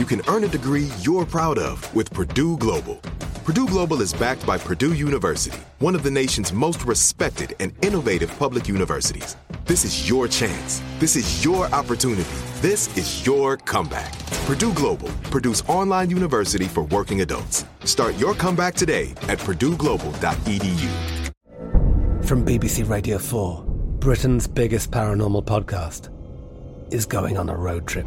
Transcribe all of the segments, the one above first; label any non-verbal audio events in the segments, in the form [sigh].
You can earn a degree you're proud of with Purdue Global. Purdue Global is backed by Purdue University, one of the nation's most respected and innovative public universities. This is your chance. This is your opportunity. This is your comeback. Purdue Global, Purdue's online university for working adults. Start your comeback today at purdueglobal.edu. From BBC Radio 4, Britain's biggest paranormal podcast is going on a road trip.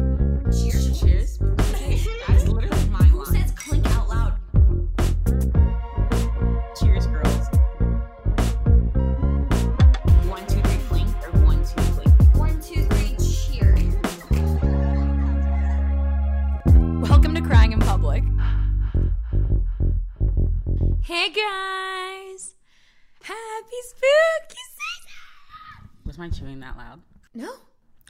Cheers. Cheers. That's literally my line. Who says clink out loud? Cheers, girls. One, two, three, clink, or one, two, clink. One, two, three, cheers. Welcome to Crying in Public. Hey guys! Happy spooky season! Was mine chewing that loud? No.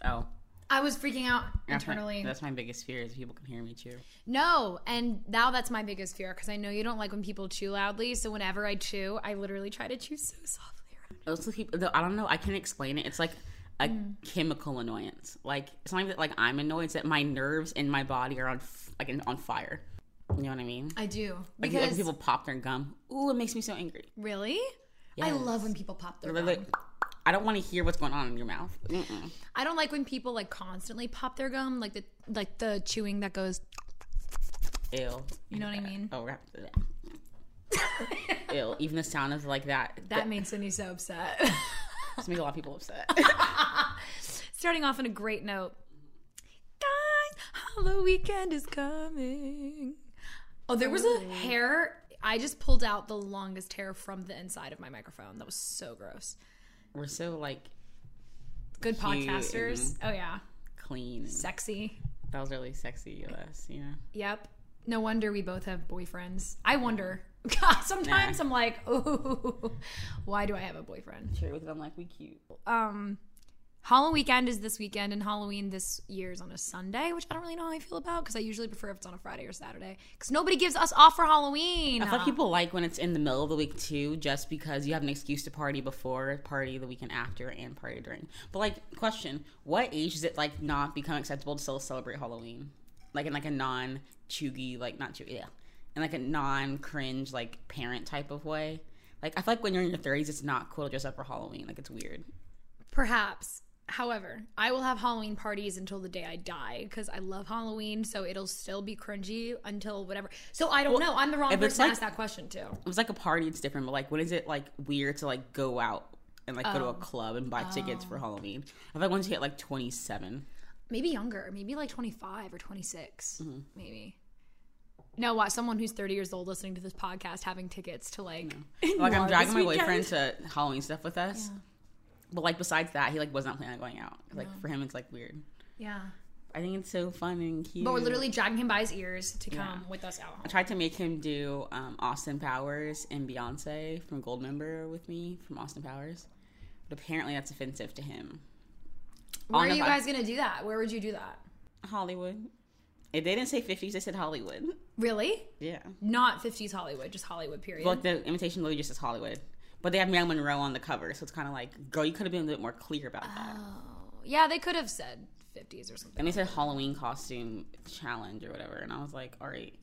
Oh. I was freaking out That's my- internally. That's my biggest fear is people can hear me chew. No, and now that's my biggest fear because I know you don't like when people chew loudly. So whenever I chew, I literally try to chew so softly. Those people, though, I don't know. I can't explain it. It's like a Mm. chemical annoyance. Like it's not even that like I'm annoyed. It's that my nerves in my body are on f- like on fire. You know what I mean? I do Like, like because when people pop their gum. Ooh, it makes me so angry. really, I love when people pop their They're gum. like, I don't want to hear what's going on in your mouth. Mm-mm. I don't like when people like constantly pop their gum, like the like the chewing that goes. Ew. You know what I mean? Oh, rap. Ew. Even the sound of like that. That makes Cindy so upset. This makes a lot of people upset. [laughs] Starting off on a great note. Guys, Halloween weekend is coming. Oh, there was a hair. I just pulled out the longest hair from the inside of my microphone. That was so gross. We're so like Good podcasters. Oh yeah, clean. Sexy. that was really sexy of us, you know. Yep. No wonder we both have boyfriends. I wonder. [laughs] God, sometimes I'm like, [laughs] oh, why do I have a boyfriend? It with them like we cute. Um, Halloween weekend is this weekend, and Halloween this year is on a Sunday, which I don't really know how I feel about because I usually prefer if it's on a Friday or Saturday because nobody gives us off for Halloween. I feel like people like when it's in the middle of the week too, just because you have an excuse to party before, party the weekend after, and party during. But like, question: What age does it like not become acceptable to still celebrate Halloween? Like in like a non chuggy, like not chuggy, yeah, in like a non cringe like parent type of way. Like I feel like when you're in your 30s, it's not cool to dress up for Halloween. Like it's weird. Perhaps. However, I will have Halloween parties until the day I die because I love Halloween, so it'll still be cringy until whatever. So I don't know. I'm the wrong person to like- ask that question too. It was like a party, it's different. But like, when is it like weird to like go out and like go to Oh. a club and buy tickets for Halloween? I feel like once you hit like 27. Maybe younger, maybe like 25 or 26, Mm-hmm. maybe. No, what? Someone who's 30 years old listening to this podcast having tickets to like. No. [laughs] Like I'm dragging my boyfriend to Halloween stuff with us. But like besides that, he like was not planning on going out. Like for him, it's like weird. Yeah. I think it's so fun and cute. But we're literally dragging him by his ears to come with us out. I tried to make him do um, Austin Powers and Beyonce from Goldmember with me from Austin Powers, but apparently that's offensive to him. Where On are you guys gonna do that? Where would you do that? Hollywood. If they didn't say 50s, they said Hollywood. Really? Yeah. Not 50s Hollywood, just Hollywood. Period. But like the invitation literally just says Hollywood. But they have Marilyn Monroe on the cover, so it's kind of like, girl, you could have been a bit more clear about that. Oh. yeah, they could have said 50s or something. And they said Halloween costume challenge or whatever, and I was like, all right,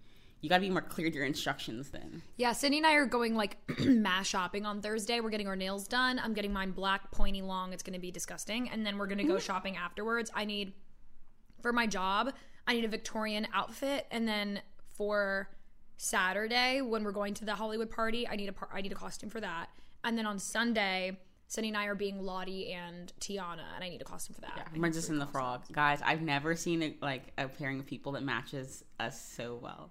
you gotta be more clear with your instructions then. Yeah, Cindy and I are going like [clears throat] mass shopping on Thursday. We're getting our nails done. I'm getting mine black, pointy, long. It's going to be disgusting. And then we're going to go mm. shopping afterwards. I need, for my job, I need a Victorian outfit. And then for Saturday, when we're going to the Hollywood party, I need a par- I need a costume for that. And then on Sunday, Cindy and I are being Lottie and Tiana, and I need a costume for that. Yeah, Princess and the Frog, guys. I've never seen a, like a pairing of people that matches us so well.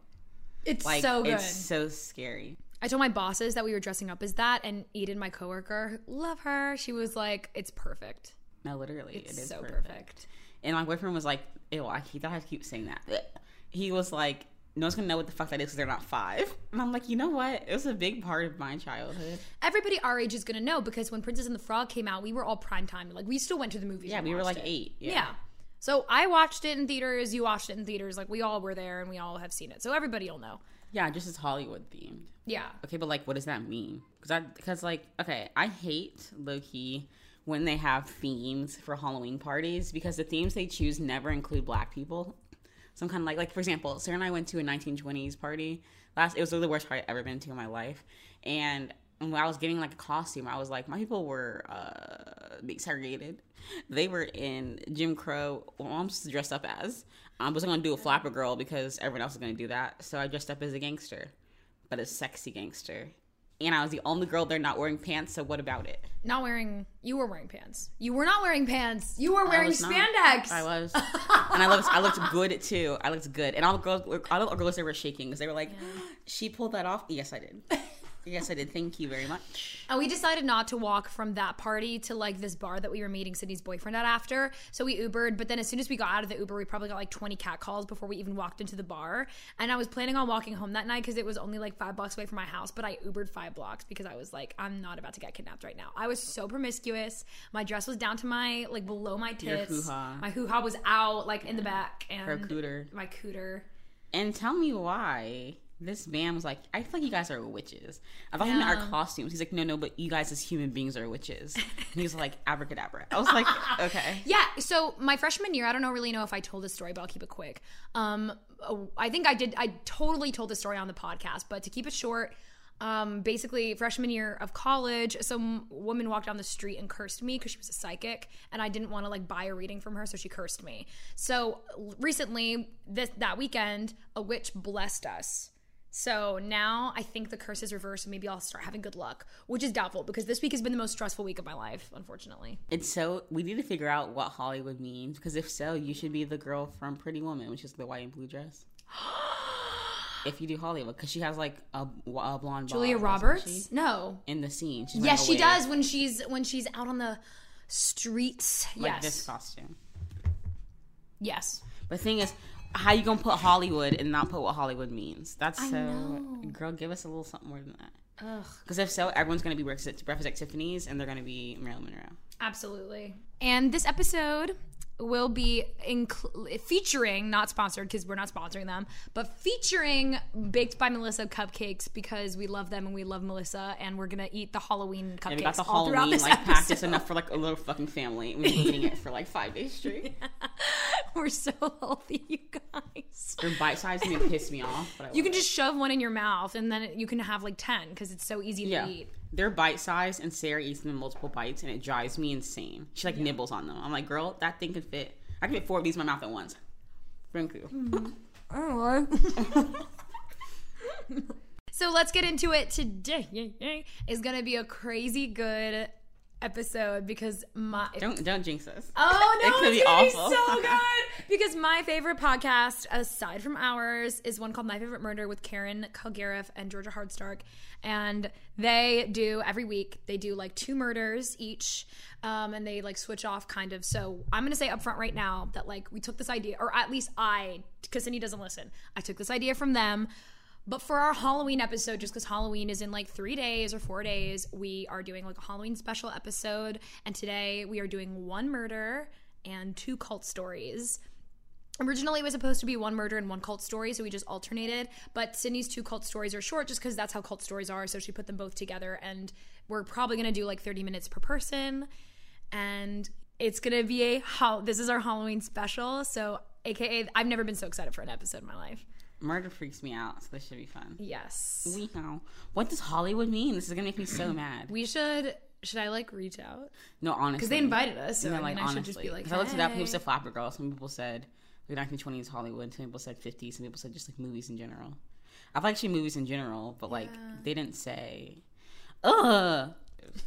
It's Like so good. it's so scary. I told my bosses that we were dressing up as that, and Eden, my coworker, love her. She was like, "It's perfect." No, literally, It's it is so perfect. perfect. And my boyfriend was like, "Ew, I keep I keep saying that." He was like, "No one's gonna know what the fuck that is because they're not five. And I'm like, you know what? It was a big part of my childhood. Everybody our age is gonna know because when Princess and the Frog came out, we were all prime time. Like we still went to the movies. Yeah, we were like it. eight. Yeah. Yeah. So I watched it in theaters. You watched it in theaters. Like we all were there, and we all have seen it. So everybody will know. yeah, just as Hollywood themed. Yeah. Okay, but like, what does that mean? Because I, because like, okay, I hate low key when they have themes for Halloween parties because the themes they choose never include Black people. So I'm kind of like, like for example, Sarah and I went to a 1920s party last. It was the worst party I've ever been to in my life, and when I was getting like a costume, I was like, my people were uh, being segregated. They were in Jim Crow. Well, I'm dressed up as. I was gonna do a flapper girl because everyone else is gonna do that, so I dressed up as a gangster but a sexy gangster. And I was the only girl there not wearing pants, so what about it? Not wearing. You were wearing pants. You were not wearing pants. You were wearing I was not. spandex. I was. [laughs] and I looked I looked good too. I looked good. And all the girls all the girls they were shaking because they were like, She pulled that off? Yes I did. Yes I did. Thank you very much. And we decided not to walk from that party to like this bar that we were meeting Sydney's boyfriend at after. So we Ubered, but then as soon as we got out of the Uber, we probably got like 20 cat calls before we even walked into the bar. And I was planning on walking home that night because it was only like five blocks away from my house, but I Ubered five blocks because I was like, I'm not about to get kidnapped right now. I was so promiscuous. My dress was down to my like below my tits. hoo-ha. My hoo ha was out like in the back and Her cooter. my cooter. And tell me why this man was like, I feel like you guys are witches. I thought he meant our costumes. He's like, no, no, but you guys as human beings are witches. [laughs] And he was like, abracadabra. I was like, [laughs] okay. Yeah, so my freshman year, I don't know really know if I told this story, but I'll keep it quick. Um, I think I did. I totally told this story on the podcast, but to keep it short, um, basically freshman year of college, some woman walked down the street and cursed me because she was a psychic, and I didn't want to like buy a reading from her, so she cursed me. So recently, this that weekend, a witch blessed us. So now I think the curse is reversed, and maybe I'll start having good luck, which is doubtful because this week has been the most stressful week of my life, unfortunately. It's so we need to figure out what Hollywood means because if so, you should be the girl from Pretty Woman, which is the white and blue dress. [gasps] if you do Hollywood, because she has like a, a blonde. Julia Roberts? No. in the scene. She's Yes, she does when she's when she's out on the streets. Like yes. this costume. Yes. But the thing is, how you gonna put Hollywood and not put what Hollywood means? That's I so. know. Girl, give us a little something more than that. Ugh. Because if so, everyone's gonna be breakfast, breakfast at Tiffany's, and they're gonna be Marilyn Monroe. Absolutely. And this episode will be incl- featuring, not sponsored because we're not sponsoring them, but featuring Baked by Melissa cupcakes because we love them and we love Melissa and we're gonna eat the Halloween cupcakes Yeah, we got the all throughout Halloween this like practice episode. enough for like a little fucking family. We've been eating it for like five days straight. [laughs] we're so healthy, [laughs] you guys. They're bite sized and they piss me off. But I You can it. just shove one in your mouth and then you can have like 10 because it's so easy to yeah. eat. They're bite sized, and Sarah eats them in multiple bites, and it drives me insane. She like nibbles on them. I'm like, girl, that thing can fit. I can fit four of these in my mouth at once. Thank you. Mm-hmm. [laughs] [laughs] So let's get into it today. Is gonna be a crazy good episode because my Don't don't jinx us. oh no, [laughs] It could it's be gonna awful. be so [laughs] good because my favorite podcast, aside from ours, is one called My Favorite Murder with Karen Kilgariff and Georgia Hardstark. And they do every week, they do like two murders each. Um, and they like switch off kind of. So I'm to say upfront right now that like we took this idea, or at least I, because Cindy doesn't listen, I took this idea from them. But for our Halloween episode, just because Halloween is in like three days or four days, we are doing like a Halloween special episode. And today we are doing one murder and two cult stories. Originally, it was supposed to be one murder and one cult story, so we just alternated. But Sydney's two cult stories are short just because that's how cult stories are. So she put them both together, and we're probably gonna do like 30 minutes per person. And it's gonna be a this is our Halloween special. So, aka, I've never been so excited for an episode in my life. Murder freaks me out, so this should be fun. Yes. We know. What does Hollywood mean? This is gonna make me so mad. We should. Should I like reach out? No, honestly, Because they invited us, so No, I, like mean, I should honestly, just be like, 'Cause I looked it up. People "Hey." said Flapper Girl. Some people said the 1920s Hollywood. Some people said 50s. Some people said just like movies in general. I've like actually movies in general, but like they didn't say. Ugh.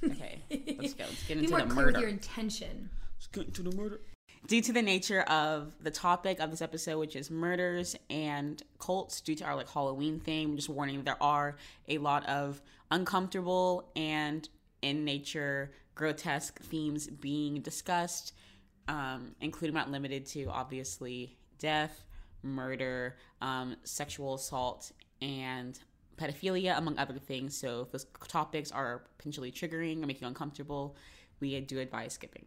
Okay, [laughs] let's go. Let's get Be into more the clear murder. with your intention. Let's get into the murder. Due to the nature of the topic of this episode, which is murders and cults, due to our like Halloween theme, just warning there are a lot of uncomfortable and in nature grotesque themes being discussed, um, including not limited to obviously death, murder, um, sexual assault, and pedophilia, among other things. So if those topics are potentially triggering or making you uncomfortable, we do advise skipping.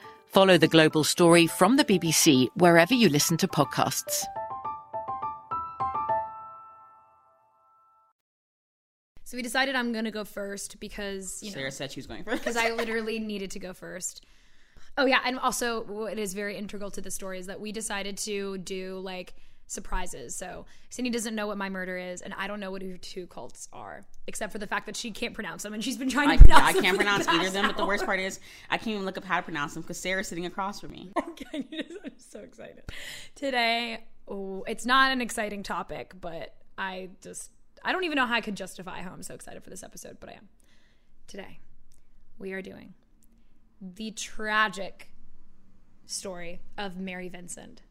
Follow The Global Story from the BBC wherever you listen to podcasts. So we decided I'm gonna go first because you know Sarah said she was going first. because I [laughs] literally needed to go first. Oh yeah, and also what is very integral to the story is that we decided to do like surprises. So Cindy doesn't know what my murder is, and I don't know what her two cults are, except for the fact that she can't pronounce them, and she's been trying to I, pronounce I them can't pronounce either of them, but the worst part is I can't even look up how to pronounce them because Sarah's sitting across from me. [laughs] Okay, [laughs] I'm so excited. Today, oh, it's not an exciting topic, but I just I don't even know how I could justify how I'm so excited for this episode, but I am. Today, we are doing the tragic story of Mary Vincent.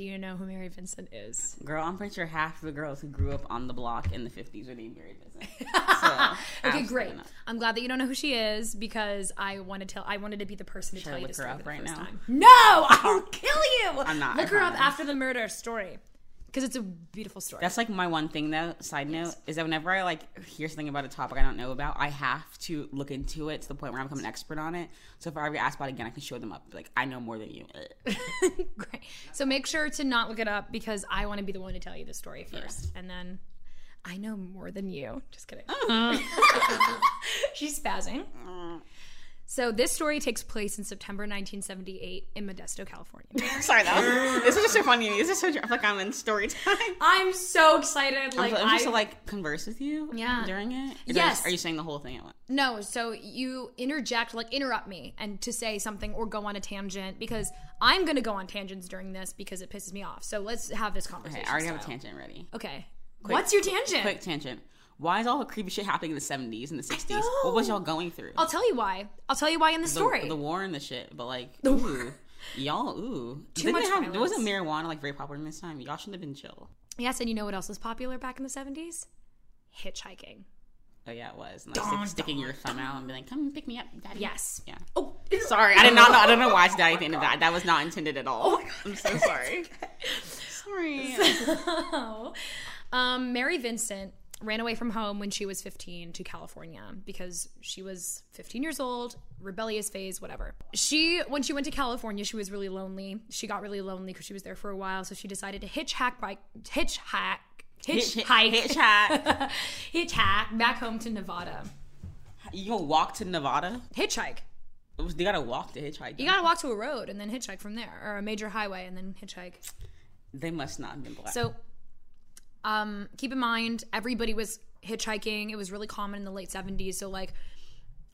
Do you know who Mary Vincent is? Girl, I'm pretty sure half the girls who grew up on the block in the 50s are named Mary Vincent. [laughs] So, okay, great. not. I'm glad that you don't know who she is because I want to tell. I wanted to be the person to Should I tell you look the her story up right now? time. No, [laughs] I'll kill you. I'm not, Look I her up after the murder story because it's a beautiful story. That's like my one thing though. Side note is that whenever I like hear something about a topic I don't know about, I have to look into it to the point where I become an expert on it. So if I ever ask about it again, I can show them up. Like I know more than you. [laughs] Great. So make sure to not look it up because I want to be the one to tell you the story first, and then I know more than you. Just kidding. Uh-huh. [laughs] She's spazzing. Mm. So this story takes place in September 1978 in Modesto, California. [laughs] Sorry, though. this is just so funny. This is so I feel like I'm in story time. [laughs] I'm so excited. Like, Like I'm just I to like converse with you. Yeah. During it. Or Yes. Are you saying the whole thing at once? No, so you interject, like interrupt me and to say something or go on a tangent because I'm going to go on tangents during this because it pisses me off. So let's have this Okay, conversation. I already have a tangent ready. Okay. Quick- What's your tangent? Quick tangent. Why is all the creepy shit happening in the 70s and the 60s? know. What was y'all going through? I'll tell you why. I'll tell you why in the the, story. the war and the shit, but like, ooh, y'all, ooh, Too Didn't much have, wasn't marijuana like very popular in this time? Y'all shouldn't have been chill. yes, and you know what else was popular back in the 70s? Hitchhiking. Oh yeah, it was. And, like, stick- sticking your thumb out and be like, "Come pick me up, daddy." Yes. Yeah. Oh, Sorry, I did not know. I don't know why I at the of that. That was not intended at all. Oh I'm so sorry. [laughs] sorry. [laughs] So, um, Mary Vincent ran away from home when she was 15 to California because she was 15 years old, rebellious phase, whatever. She, when she went to California, she was really lonely. She got really lonely because she was there for a while, so she decided to hitchhack by hitchhack. Hitch- Hitchhike, hitchhike. [laughs] hitchhack back home to Nevada. You gonna walk to Nevada? Hitchhike. You gotta walk to hitchhike. You gotta walk to a road and then hitchhike from there, or a major highway and then hitchhike. They must not have been black. So, um, keep in mind, everybody was hitchhiking. It was really common in the late 70s. So, like,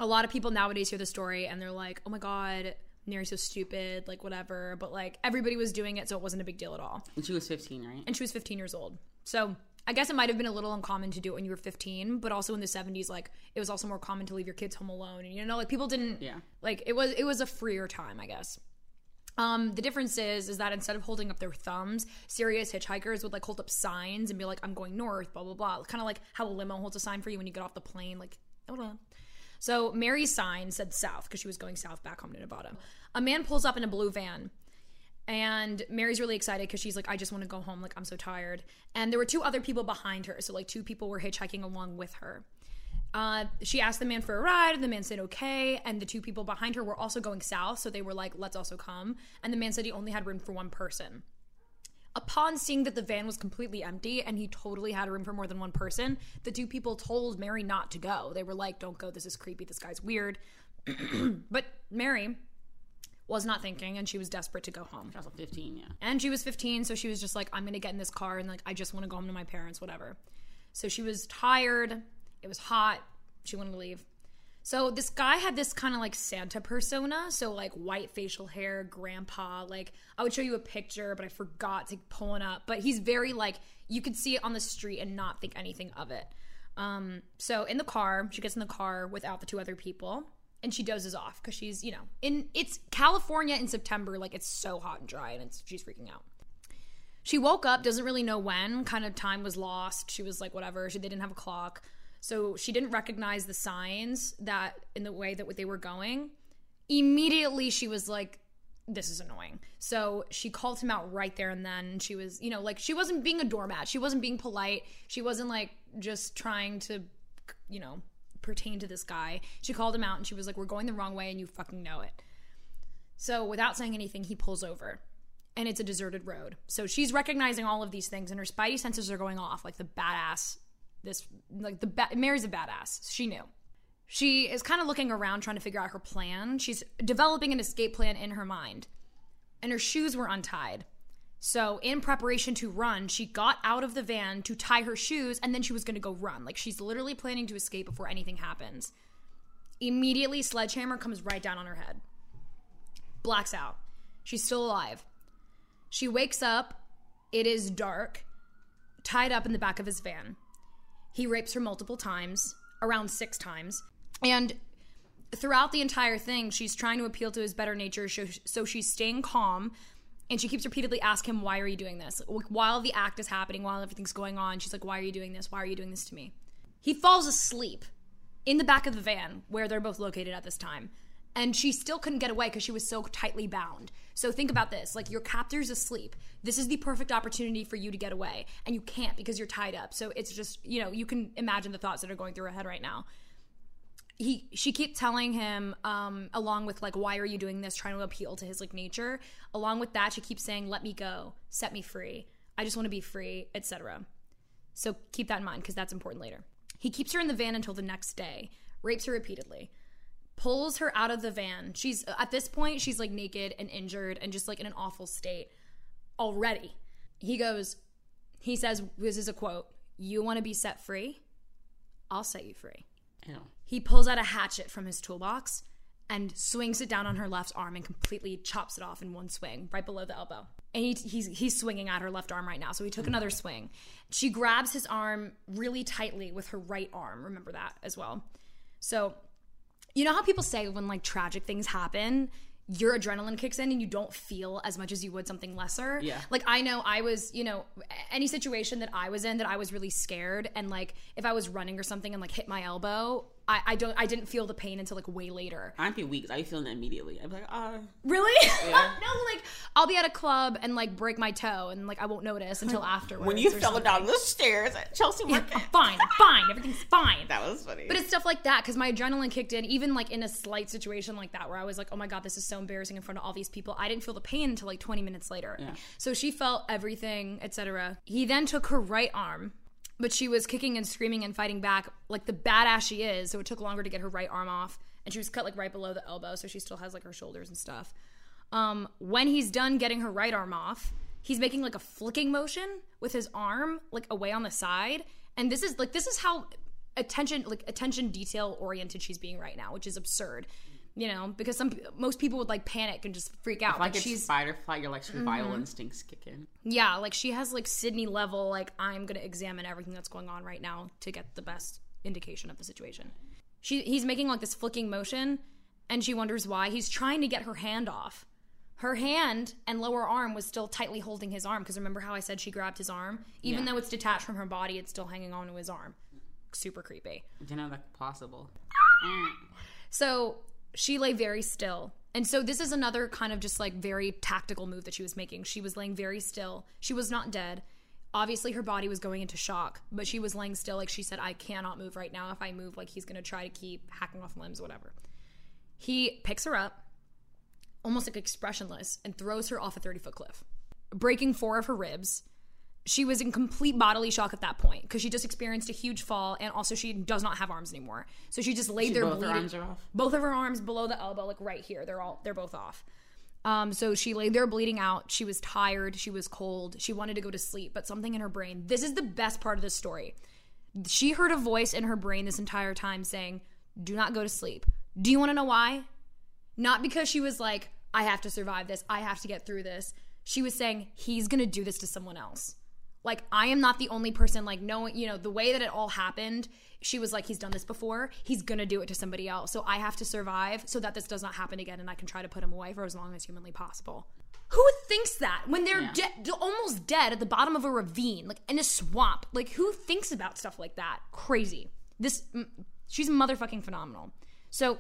a lot of people nowadays hear the story and they're like, oh my God, Mary's so stupid, like, whatever. But, like, everybody was doing it, so it wasn't a big deal at all. and she was 15, right? And she was 15 years old. So, I guess it might have been a little uncommon to do it when you were 15, but also in the 70s, like, it was also more common to leave your kids home alone. And, you know, like, people didn't, Yeah. like, it was, it was a freer time, I guess. Um, the difference is, is that instead of holding up their thumbs, serious hitchhikers would like hold up signs and be like, "I'm going north," blah blah blah. Kind of like how a limo holds a sign for you when you get off the plane, like. Hold on. So Mary's sign said south because she was going south back home to Nevada. A man pulls up in a blue van, and Mary's really excited because she's like, "I just want to go home. Like I'm so tired." And there were two other people behind her, so like two people were hitchhiking along with her. Uh, she asked the man for a ride, and the man said okay. And the two people behind her were also going south, so they were like, let's also come. And the man said he only had room for one person. Upon seeing that the van was completely empty and he totally had room for more than one person, the two people told Mary not to go. They were like, don't go, this is creepy, this guy's weird. [clears throat] but Mary was not thinking and she was desperate to go home. She was 15, yeah. And she was 15, so she was just like, I'm gonna get in this car and like, I just wanna go home to my parents, whatever. So she was tired, it was hot, she wanted to leave. So this guy had this kind of like Santa persona, so like white facial hair, grandpa. Like I would show you a picture, but I forgot to pull it up. But he's very like you could see it on the street and not think anything of it. Um, so in the car, she gets in the car without the two other people, and she dozes off because she's you know in it's California in September, like it's so hot and dry, and it's she's freaking out. She woke up, doesn't really know when, kind of time was lost. She was like, whatever. She they didn't have a clock. So she didn't recognize the signs that in the way that they were going. Immediately she was like, this is annoying. So she called him out right there and then. She was, you know, like she wasn't being a doormat. She wasn't being polite. She wasn't like just trying to, you know, pertain to this guy. She called him out and she was like, we're going the wrong way and you fucking know it. So without saying anything, he pulls over and it's a deserted road. So she's recognizing all of these things and her spidey senses are going off like the badass this like the ba- Mary's a badass. She knew. She is kind of looking around trying to figure out her plan. She's developing an escape plan in her mind. And her shoes were untied. So, in preparation to run, she got out of the van to tie her shoes and then she was going to go run. Like she's literally planning to escape before anything happens. Immediately sledgehammer comes right down on her head. Blacks out. She's still alive. She wakes up. It is dark, tied up in the back of his van. He rapes her multiple times, around six times. And throughout the entire thing, she's trying to appeal to his better nature, so- she's staying calm. And she keeps repeatedly asking him, Why are you doing this? While the act is happening, while everything's going on, she's like, Why are you doing this? Why are you doing this to me? He falls asleep in the back of the van where they're both located at this time. And she still couldn't get away because she was so tightly bound. So think about this like your captor's asleep. This is the perfect opportunity for you to get away. And you can't because you're tied up. So it's just, you know, you can imagine the thoughts that are going through her head right now. He she kept telling him um along with like why are you doing this? trying to appeal to his like nature. Along with that she keeps saying let me go. Set me free. I just want to be free etc so keep that in mind because that's important later. He keeps her in the van until the next day. Rapes her repeatedly pulls her out of the van she's at this point she's like naked and injured and just like in an awful state already he goes he says this is a quote you want to be set free i'll set you free Ew. he pulls out a hatchet from his toolbox and swings it down on her left arm and completely chops it off in one swing, right below the elbow. And he, he's he's swinging at her left arm right now. So he took mm. another swing. She grabs his arm really tightly with her right arm. Remember that as well. So, you know how people say when like tragic things happen, your adrenaline kicks in and you don't feel as much as you would something lesser. Yeah. Like I know I was, you know, any situation that I was in that I was really scared and like if I was running or something and like hit my elbow, I, I don't I didn't feel the pain until like way later. I'd be weak. I'd be feeling it immediately. I'd be like, ah. Really? Yeah. [laughs] no, like I'll be at a club and like break my toe and like I won't notice until afterwards. when you fell something. down the stairs at Chelsea Market. Yeah, fine, fine, everything's [laughs] fine. That was funny. But it's stuff like that because my adrenaline kicked in, even like in a slight situation like that where I was like, oh my God, this is so embarrassing in front of all these people. I didn't feel the pain until like 20 minutes later. Yeah. So she felt everything, etc. He then took her right arm, but she was kicking and screaming and fighting back like the badass she is. So it took longer to get her right arm off. And she was cut like right below the elbow. So she still has like her shoulders and stuff. Um, when he's done getting her right arm off, he's making like a flicking motion with his arm like away on the side. And this is like this is how attention like attention detail oriented she's being right now, which is absurd. You know, because some most people would like panic and just freak out. like Like she's fight or flight, your like survival Mhm. instincts kick in. yeah, like she has like Sydney level, like I'm gonna examine everything that's going on right now to get the best indication of the situation. She he's making like this flicking motion and she wonders why. He's trying to get her hand off. Her hand and lower arm was still tightly holding his arm because remember how I said she grabbed his arm? Even Yeah. though it's detached from her body, it's still hanging on to his arm. Super creepy. Didn't know that possible. So she lay very still. And so this is another kind of just like very tactical move that she was making. She was laying very still. She was not dead. Obviously her body was going into shock, but she was laying still like she said I cannot move right now. If I move like he's going to try to keep hacking off limbs whatever. He picks her up almost like expressionless and throws her off a 30 foot cliff, breaking four of her ribs. She was in complete bodily shock at that point because she just experienced a huge fall and also she does not have arms anymore. So she just laid She- there both her bleeding. arms are off? Both of her arms below the elbow, like right here. They're all they're both off. Um, so she lay there bleeding out. She was tired. She was cold. She wanted to go to sleep, but something in her brain. This is the best part of this story. She heard a voice in her brain this entire time saying, "Do not go to sleep." Do you want to know why? Not because she was like, I have to survive this, I have to get through this. She was saying, he's gonna do this to someone else. Like, I am not the only person, like, knowing, you know, the way that it all happened, she was like, he's done this before, he's gonna do it to somebody else. So I have to survive so that this does not happen again and I can try to put him away for as long as humanly possible. Who thinks that when they're Yeah. de- almost dead at the bottom of a ravine, like in a swamp? Like, who thinks about stuff like that? Crazy. This, she's motherfucking phenomenal. So,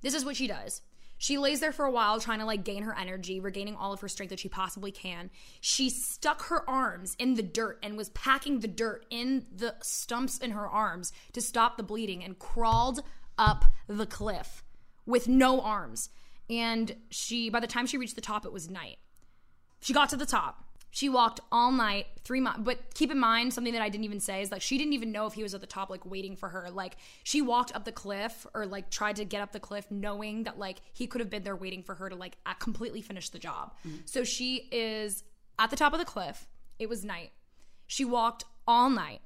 this is what she does. She lays there for a while trying to like gain her energy, regaining all of her strength that she possibly can. She stuck her arms in the dirt and was packing the dirt in the stumps in her arms to stop the bleeding and crawled up the cliff with no arms. And she by the time she reached the top it was night. She got to the top. She walked all night, three miles. But keep in mind, something that I didn't even say is like she didn't even know if he was at the top, like waiting for her. Like she walked up the cliff or like tried to get up the cliff, knowing that like he could have been there waiting for her to like completely finish the job. Mm-hmm. So she is at the top of the cliff. It was night. She walked all night.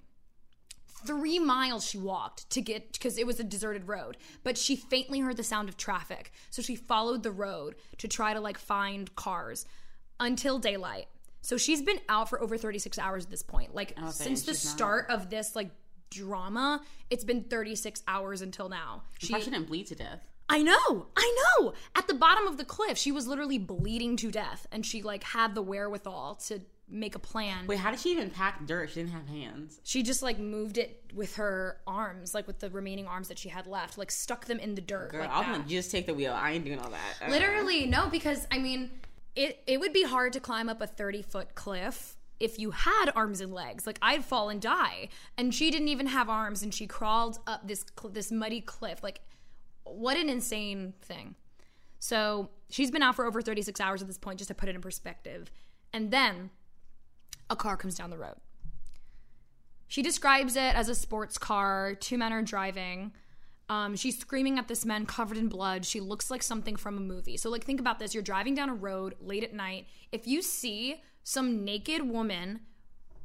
Three miles she walked to get because it was a deserted road, but she faintly heard the sound of traffic. So she followed the road to try to like find cars until daylight. So she's been out for over 36 hours at this point. Like oh, Okay, since the she's not- start of this like drama, it's been 36 hours until now. She probably didn't bleed to death. I know, I know. At the bottom of the cliff, she was literally bleeding to death, and she like had the wherewithal to make a plan. Wait, how did she even pack dirt? She didn't have hands. She just like moved it with her arms, like with the remaining arms that she had left, like stuck them in the dirt. Girl, like I'm that. gonna just take the wheel. I ain't doing all that. Literally, no, because I mean, it it would be hard to climb up a 30 foot cliff if you had arms and legs. Like I'd fall and die, and she didn't even have arms, and she crawled up this cl- this muddy cliff. Like, what an insane thing. So she's been out for over 36 hours at this point, just to put it in perspective. And then a car comes down the road. She describes it as a sports car. Two men are driving. Um, she's screaming at this man covered in blood. She looks like something from a movie. So, like, think about this: you're driving down a road late at night. If you see some naked woman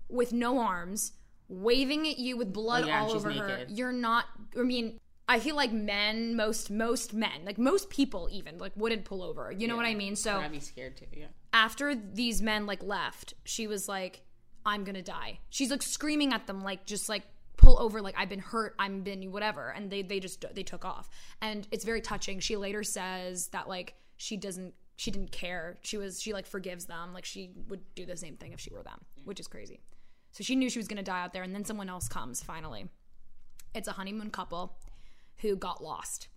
with no arms waving at you with blood Oh, yeah, all over her, you're not. I mean, I feel like men, most most men, like most people, even like wouldn't pull over. You know what I mean? So I'd be scared too. Yeah. after these men like left, she was like, I'm gonna die. She's like screaming at them, like just like pull over, like I've been hurt, I'm been whatever, and they they just they took off, and it's very touching. She later says that like she doesn't she didn't care. She was she like forgives them, like she would do the same thing if she were them, which is crazy. So she knew she was gonna die out there, and then someone else comes finally. It's a honeymoon couple who got lost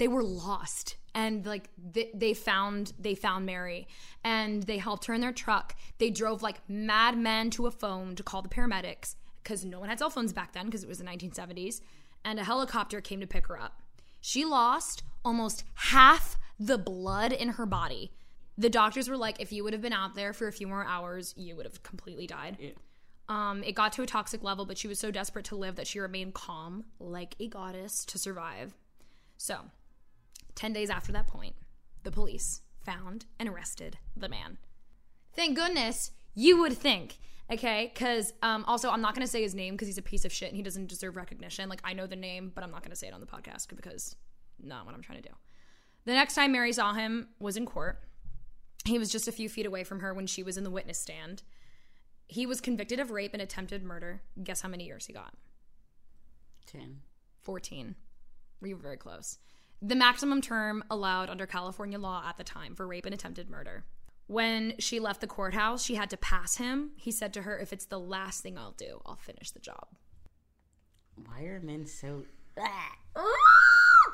they were lost and like they, they found they found mary and they helped her in their truck they drove like madmen to a phone to call the paramedics because no one had cell phones back then because it was the 1970s and a helicopter came to pick her up she lost almost half the blood in her body the doctors were like if you would have been out there for a few more hours you would have completely died um, it got to a toxic level, but she was so desperate to live that she remained calm, like a goddess, to survive. So, 10 days after that point, the police found and arrested the man. Thank goodness, you would think, okay? Because um, also, I'm not going to say his name because he's a piece of shit and he doesn't deserve recognition. Like, I know the name, but I'm not going to say it on the podcast because not what I'm trying to do. The next time Mary saw him was in court. He was just a few feet away from her when she was in the witness stand. He was convicted of rape and attempted murder. Guess how many years he got? Ten. 14. We were very close. The maximum term allowed under California law at the time for rape and attempted murder. When she left the courthouse, she had to pass him. He said to her, If it's the last thing I'll do, I'll finish the job. Why are men so?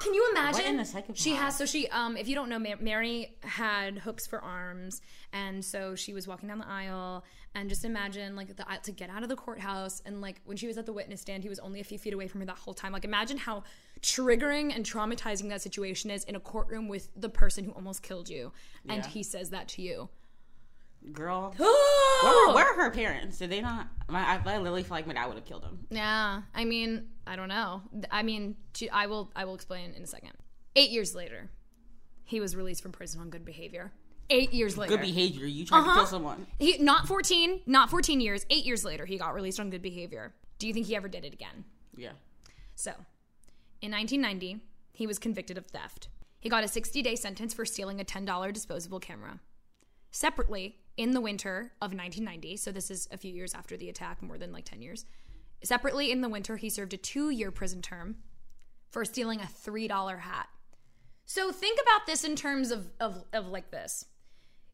Can you imagine? What in the? She has so she um if you don't know Ma- Mary had hooks for arms and so she was walking down the aisle and just imagine like the aisle to get out of the courthouse and like when she was at the witness stand he was only a few feet away from her that whole time like imagine how triggering and traumatizing that situation is in a courtroom with the person who almost killed you and Yeah. he says that to you Girl. Where, were, where are her parents? Did they not? My, I, I literally feel like my dad would have killed him. Yeah, I mean, I don't know. I mean, to- I will I will explain in a second. 8 years later, he was released from prison on good behavior. 8 years later. Good behavior. You tried to Uh-huh. kill someone. He not 14, not 14 years, 8 years later he got released on good behavior. Do you think he ever did it again? Yeah. So, in 1990, he was convicted of theft. He got a 60-day sentence for stealing a $10 disposable camera. Separately, in the winter of 1990, so this is a few years after the attack, more than like 10 years. Separately, in the winter, he served a two year prison term for stealing a $3 hat. So think about this in terms of, of, of like this.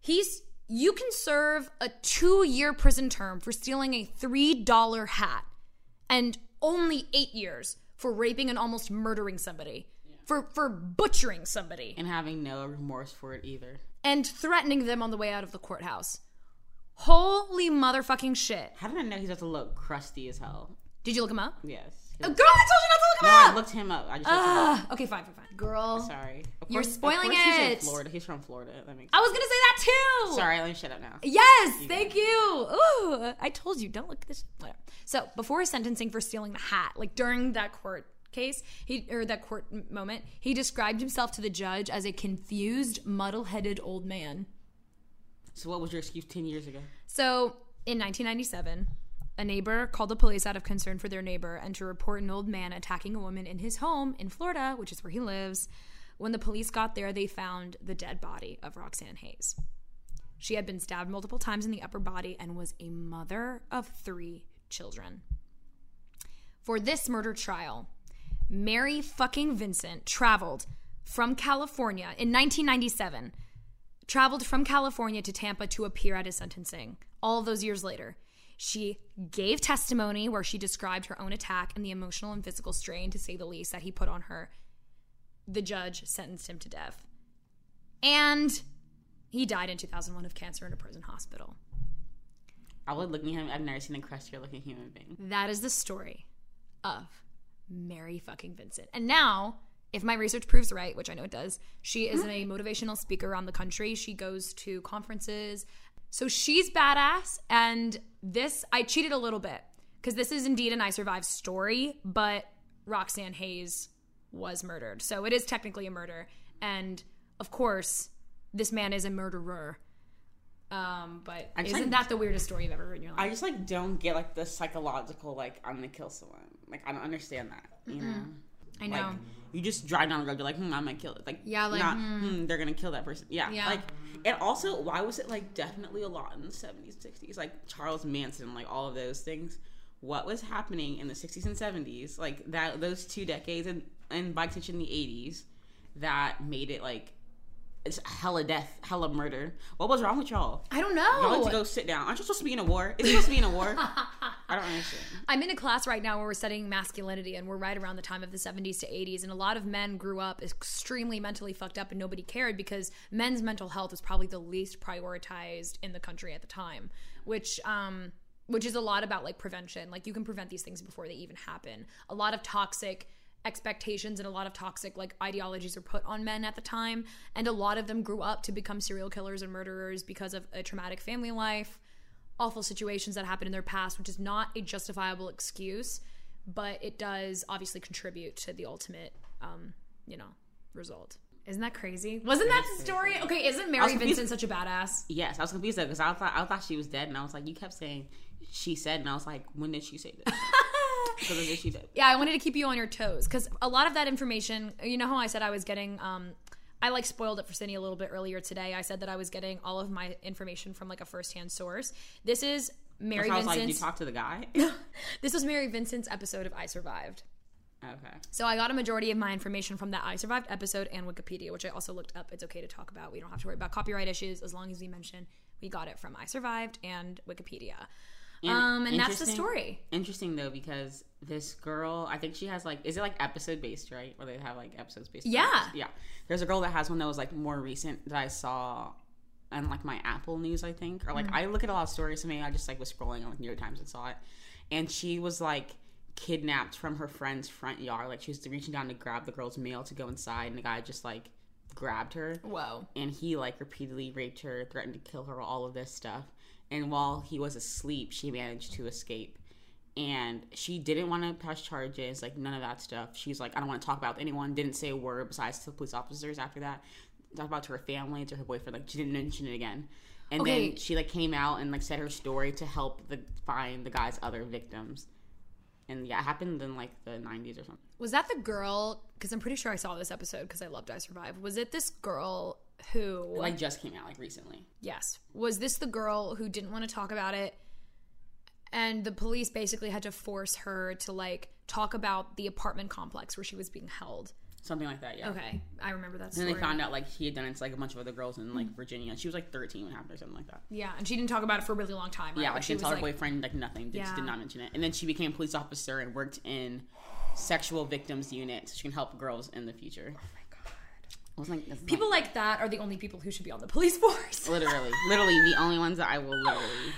He's you can serve a two year prison term for stealing a $3 hat and only eight years for raping and almost murdering somebody. For, for butchering somebody And having no remorse for it either. and threatening them on the way out of the courthouse. Holy motherfucking shit. How did I know he's about to look crusty as hell? Did you look him up? Yes. Oh, girl, I told you not to look him No, I up. looked him up. I just looked him up. okay, fine, fine, fine. Girl. Sorry. Of You're course- of spoiling He's it. in Florida. He's from Florida. That makes I was gonna say that too. Sorry, let me shut up now. Yes, thank you. Ooh, I told you, don't look at this. Whatever. So before his sentencing for stealing the hat, like during that court case, he or that court moment, he described himself to the judge as a confused, muddle-headed old man. So what was your excuse ten years ago? So in 1997, a neighbor called the police out of concern for their neighbor and to report an old man attacking a woman in his home in Florida, which is where he lives. When the police got there, they found the dead body of Roxanne Hayes. She had been stabbed multiple times in the upper body and was a mother of three children. For this murder trial, Mary fucking Vincent traveled from California in 1997, traveled from California to Tampa to appear at his sentencing. All those years later, she gave testimony where she described her own attack and the emotional and physical strain, to say the least, that he put on her. The judge sentenced him to death. And he died in 2001 of cancer in a prison hospital. I would look at him. I've never seen a crustier looking human being. That is the story of Mary fucking Vincent. And now, if my research proves right, which I know it does, she is a mm-hmm. motivational speaker around the country. She goes to conferences. So she's badass. And this, I cheated a little bit because this is indeed an I Survived story, but Roxanne Hayes was murdered. So it is technically a murder. And of course, this man is a murderer. Um, but I just, isn't like- that the weirdest story you've ever heard in your life? I just like don't get like the psychological like I'm gonna kill someone. Like I don't understand that. You know. Mm-mm. I know. Like, you just drive down the road. You're like, hmm, I'm gonna kill it. Like Yeah, like, not, hmm. hmm, they're gonna kill that person. Yeah, Yeah. Like, and also, why was it like definitely a lot in the 70s, 60s? Like Charles Manson, like all of those things. What was happening in the 60s and 70s? Like that, those two decades, and and by extension the 80s, that made it like. It's hella death, hella murder. What was wrong with y'all? I don't know. Y'all need to go sit down. Aren't you supposed to be in a war? Is it supposed to be in a war? [laughs] I don't understand. I'm in a class right now where we're studying masculinity, and we're right around the time of the 70s to 80s. And a lot of men grew up extremely mentally fucked up, and nobody cared because men's mental health was probably the least prioritized in the country at the time, which, um, which is a lot about like prevention. Like you can prevent these things before they even happen. A lot of toxic expectations and a lot of toxic like ideologies are put on men at the time and a lot of them grew up to become serial killers and murderers because of a traumatic family life awful situations that happened in their past, which is not a justifiable excuse, but it does obviously contribute to the ultimate, um, you know, result. Isn't that crazy? Wasn't that the story? Okay, isn't Mary Vincent such a badass? Yes, I was confused because I thought I thought she was dead, and I was like, you kept saying she said, and I was like, when did she say this? [laughs] so she did. Yeah, I wanted to keep you on your toes because a lot of that information, you know how I said I was getting, um, I like spoiled it for Cindy a little bit earlier today. I said that I was getting all of my information from like a firsthand source. This is Mary was like, you Vincent's. talk to the guy. [laughs] this was Mary Vincent's episode of I Survived. okay. So I got a majority of my information from that I Survived episode and Wikipedia, which I also looked up. It's okay to talk about. We don't have to worry about copyright issues as long as we mention we got it from I Survived and Wikipedia. Um, and that's the story. Interesting though because this girl, I think she has like, is it like episode based, right? Or they have like episodes based. Yeah. episodes? yeah. There's a girl that has one that was like more recent that I saw on like my Apple News, I think, or like Mhm. I look at a lot of stories. So maybe I just like was scrolling on like New York Times and saw it, and she was like kidnapped from her friend's front yard. Like she was reaching down to grab the girl's mail to go inside, and the guy just like grabbed her. Whoa. And he like repeatedly raped her, threatened to kill her, all of this stuff. And while he was asleep, she managed to escape. And she didn't want to press charges, like none of that stuff. She's like, I don't want to talk about anyone. Didn't say a word besides to the police officers after that. Talked about to her family, to her boyfriend. Like she didn't mention it again. And Okay. then she like came out and like said her story to help the find the guy's other victims. And yeah, it happened in like the 90s or something. Was that the girl? Because I'm pretty sure I saw this episode because I loved I Survived. Was it this girl who It like just came out like recently. Yes. Was this the girl who didn't want to talk about it? And the police basically had to force her to like talk about the apartment complex where she was being held. Something like that, yeah. Okay, I remember that And story. then they found out like he had done it to like a bunch of other girls in like Virginia. And she was like 13 when it happened or something like that. Yeah, and she didn't talk about it for a really long time. Right? Yeah, like she was didn't tell her like- boyfriend like nothing. They just Yeah. did not mention it. And then she became a police officer and worked in sexual victims unit so she can help girls in the future. Oh like, People like that are the only people who should be on the police [laughs] force. literally, literally the only ones that I will literally.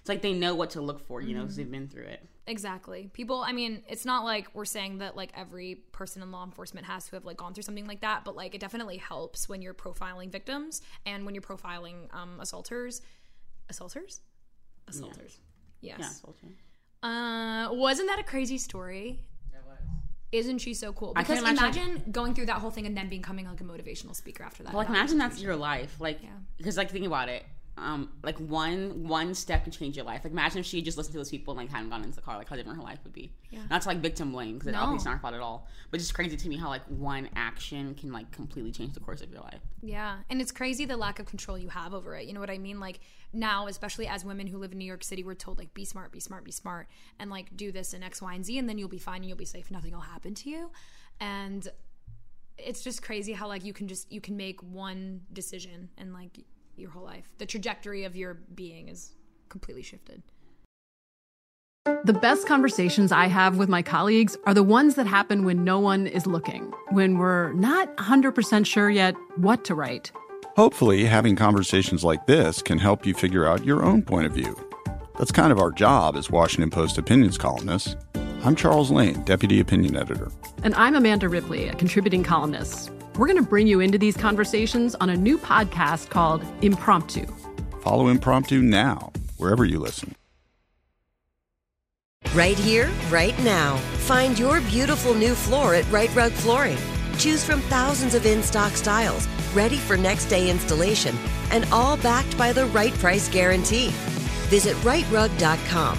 It's like they know what to look for, you know, because they've been through it. Exactly. People, I mean, it's not like we're saying that like every person in law enforcement has to have like gone through something like that, but like it definitely helps when you're profiling victims and when you're profiling um assaulters. Assaulters? Assaulters. Yes. Yeah, assaulter. Uh wasn't that a crazy story? Isn't she so cool? Because imagine- imagine, going through that whole thing and then becoming like a motivational speaker after that. But like, imagine that's your life. Like, because like think about it. Um, like one one step can change your life. Like imagine if she had just listened to those people and like hadn't gone into the car, like how different her life would be. Yeah. Not to like victim blame because No. obviously it's not her fault at all. But just crazy to me how like one action can like completely change the course of your life. Yeah, and it's crazy the lack of control you have over it. You know what I mean? Like now, especially as women who live in New York City, we're told like be smart, be smart, be smart, and like do this and X, Y, and Z, and then you'll be fine and you'll be safe. Nothing will happen to you. And it's just crazy how like you can just you can make one decision and like your whole life, the trajectory of your being is completely shifted. The best conversations I have with my colleagues are the ones that happen when no one is looking, when we're not 100% sure yet what to write. Hopefully, having conversations like this can help you figure out your own point of view. That's kind of our job as Washington Post opinions columnists. I'm Charles Lane, Deputy Opinion Editor. And I'm Amanda Ripley, a contributing columnist. We're going to bring you into these conversations on a new podcast called Impromptu. Follow Impromptu now, wherever you listen. Right here, right now. Find your beautiful new floor at Rite Rug Flooring. Choose from thousands of in stock styles, ready for next day installation, and all backed by the right price guarantee. Visit riterug.com.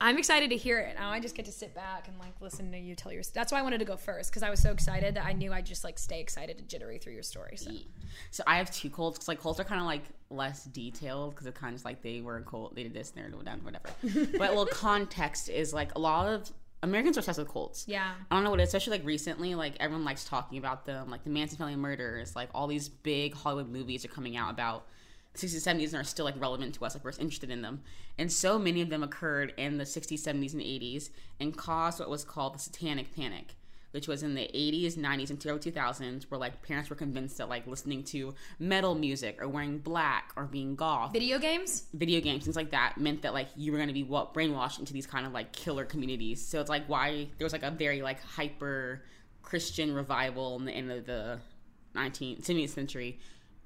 I'm excited to hear it. Now I just get to sit back and like listen to you tell your. That's why I wanted to go first because I was so excited that I knew I'd just like stay excited and jittery through your story. So, So I have two colds because like colds are kind of like less detailed because it's kind of like they were in cold, they did this, and they're down, whatever. [laughs] but little context is like a lot of Americans are obsessed with colds. Yeah. I don't know what, especially like recently, like everyone likes talking about them, like the Manson family murders, like all these big Hollywood movies are coming out about 60s 70s and are still like relevant to us like we're interested in them. And so many of them occurred in the 60s 70s and 80s and caused what was called the satanic panic which was in the 80s 90s and early 2000s where like parents were convinced that like listening to metal music or wearing black or being goth video games? Video games things like that meant that like you were going to be what brainwashed into these kind of like killer communities. So it's like why there was like a very like hyper christian revival in the end of the 19th 20th century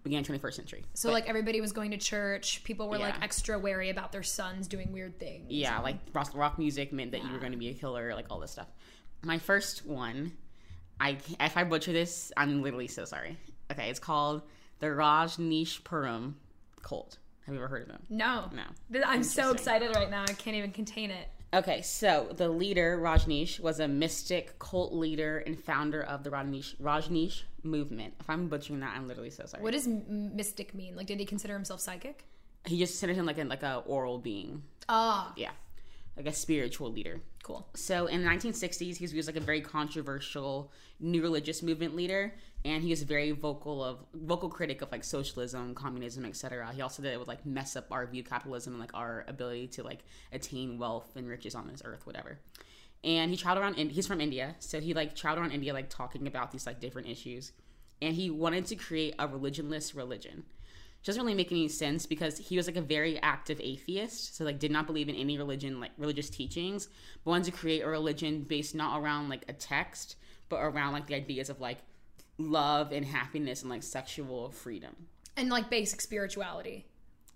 began 21st century. So But- like everybody was going to church. People were like extra wary about their sons doing weird things. yeah, like rock, rock music meant that you were going to be a killer, like all this stuff. My first one, I if I butcher this, I'm literally so sorry. Okay, it's called the Rajneeshpuram cult. Have you ever heard of them? No. No. I'm so excited right now. I can't even contain it. Okay, so the leader Rajneesh was a mystic cult leader and founder of the Rajneesh Rajneesh movement. If I'm butchering that, I'm literally so sorry. What does mystic mean? Like, did he consider himself psychic? He just considered him like a like a oral being. Ah, Yeah, like a spiritual leader. cool. So in the 1960s, he was like a very controversial new religious movement leader, and he was very vocal of vocal critic of like socialism, communism, etc. He also did it would like mess up our view of capitalism and like our ability to like attain wealth and riches on this earth, whatever. And he traveled around. He's from India, so he like traveled around India, like talking about these like different issues. And he wanted to create a religionless religion doesn't really make any sense because he was like a very active atheist so like did not believe in any religion like religious teachings but wanted to create a religion based not around like a text but around like the ideas of like love and happiness and like sexual freedom And like basic spirituality.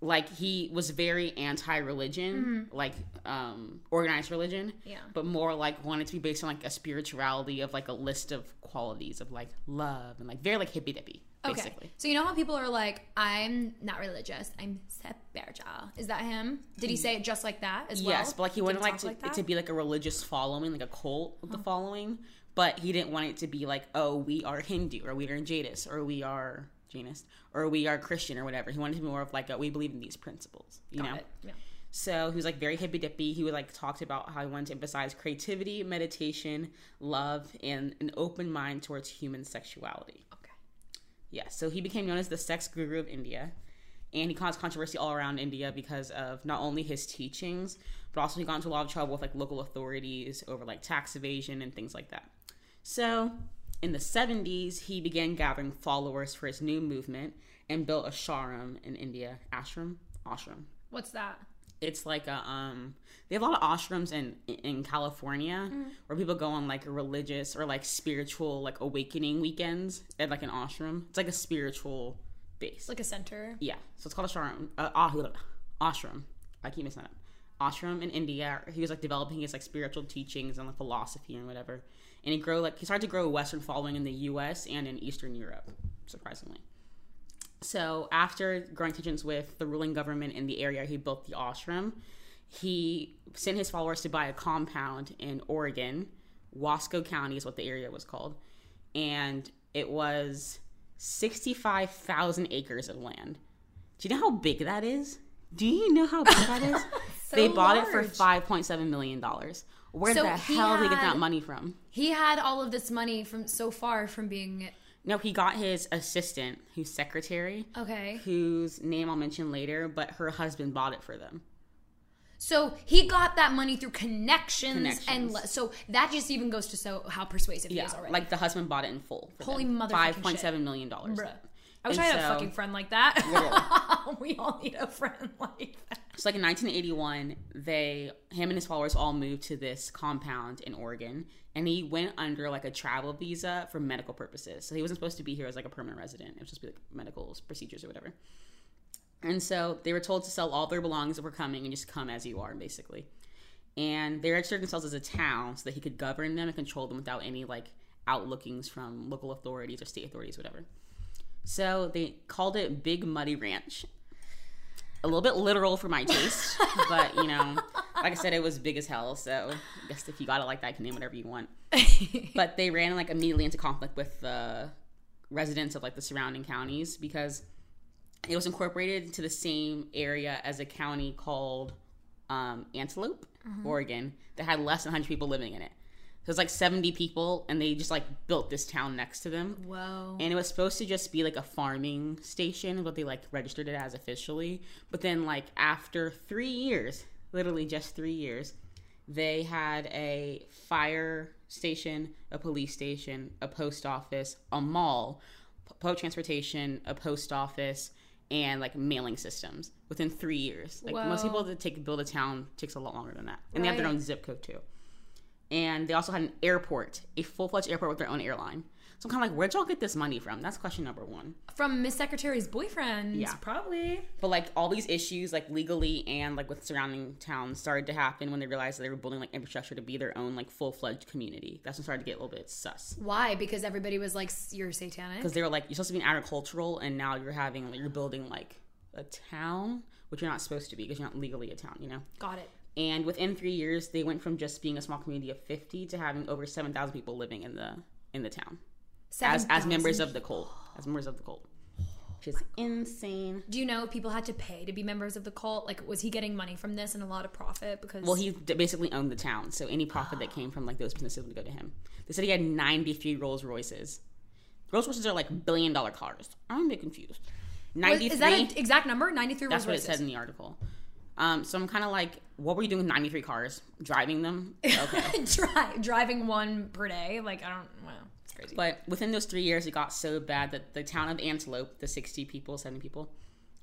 like he was very anti-religion, like um organized religion. Mm-hmm. Yeah. But more like wanted to be based on like a spirituality of like a list of qualities of like love and like very like hippy dippy, basically. Okay. So you know how people are like, I'm not religious. I'm spiritual. Is that him? Did he say it just like that as well? Yes, but like he wanted like to, it to be like a religious following, like a cult with the following. But he didn't want it to be like, oh, we are Hindu or we are Jadis or we are Janist or we are Christian or whatever. He wanted to be more of like a, we believe in these principles, you Got know. it. Yeah. So he was like very hippy dippy. He would like talked about how he wanted to emphasize creativity, meditation, love, and an open mind towards human sexuality. Okay. Yeah, so he became known as the sex guru of India. And he caused controversy all around India because of not only his teachings, but also he got into a lot of trouble with like local authorities over like tax evasion and things like that. So in the 70s, he began gathering followers for his new movement and built a sharam in India. Ashram? Ashram. What's that? It's like a um they have a lot of ashrams in in California Mm. where people go on like religious or like spiritual like awakening weekends at like an ashram. It's like a spiritual base. Like a center. Yeah, so it's called a ashram. Uh, ah, ashram. I keep messing that up. Ashram in India. He was like developing his like spiritual teachings and like philosophy and whatever. And he grow like he started to grow a Western following in the U.S. and in Eastern Europe, surprisingly. So after growing tensions with the ruling government in the area, he built the ashram. He sent his followers to buy a compound in Oregon. Wasco County is what the area was called, and it was sixty-five thousand acres of land. Do you know how big that is? Do you know how big that is? [laughs] So they bought it for five point seven million dollars. Where So the he hell did he get that money from? He had all of this money from so far from being No, he got his assistant, who's secretary, okay. whose name I'll mention later, but her husband bought it for them. So he got that money through connections, and Connections. le- so that just even goes to show how persuasive he is already. like the husband bought it in full. For Holy them. motherfucking Five point shit. dollars. I wish And I had a fucking friend like that. [laughs] we all need a friend like that. So, like in 1981, they, him and his followers all moved to this compound in Oregon, and he went under like a travel visa for medical purposes. So he wasn't supposed to be here as like a permanent resident. It was supposed to be like medical procedures or whatever. And so they were told to sell all their belongings that were coming and just come as you are, basically. And they registered themselves as a town so that he could govern them and control them without any like outlookings from local authorities or state authorities, whatever. So they called it Big Muddy Ranch. A little bit literal for my taste, [laughs] but you know, like I said, it was big as hell. So I guess if you got it like that, you can name whatever you want. [laughs] but they ran like immediately into conflict with the residents of like the surrounding counties because it was incorporated into the same area as a county called um, Antelope, Mhm. Oregon, that had less than 100 people living in it. So it's like 70 people, and they just like built this town next to them. Whoa. And it was supposed to just be like a farming station, what they like registered it as officially. But then, like, after three years, literally just three years, they had a fire station, a police station, a post office, a mall, public transportation, a post office, and like mailing systems within three years. Like most people that take build a town takes a lot longer than that, and they have their own zip code too. And they also had an airport, a full fledged airport with their own airline. So I'm kind of like, where'd y'all get this money from? That's question number one. From Miss Secretary's boyfriend. Yeah. Probably. But like all these issues, like legally and like with surrounding towns, started to happen when they realized that they were building like infrastructure to be their own like full fledged community. That's when started to get a little bit sus. Why? Because everybody was like, you're satanic? Because they were like, you're supposed to be an agricultural, and now you're having like, you're building like a town, which you're not supposed to be because you're not legally a town, you know. Got it. And within three years, they went from just being a small community of 50 to having over 7,000 people living in the in the town as as members of the cult, as members of the cult, which is insane. Do you know if people had to pay to be members of the cult? Like, was he getting money from this and a lot of profit? Because Well, he d- basically owned the town, so any profit that came from like those businesses would go to him. They said he had 93 Rolls Royces. Rolls Royces are like billion dollar cars. I'm a bit confused. Was- 93. is that an exact number? Ninety three. That's what it said in the article. Um, so I'm kind of like, what were you doing with 93 cars? Driving them? Okay. [laughs] Dri- driving one per day. Like, I don't. Wow, it's crazy. But within those three years, it got so bad that the town of Antelope, the 60 people, 70 people,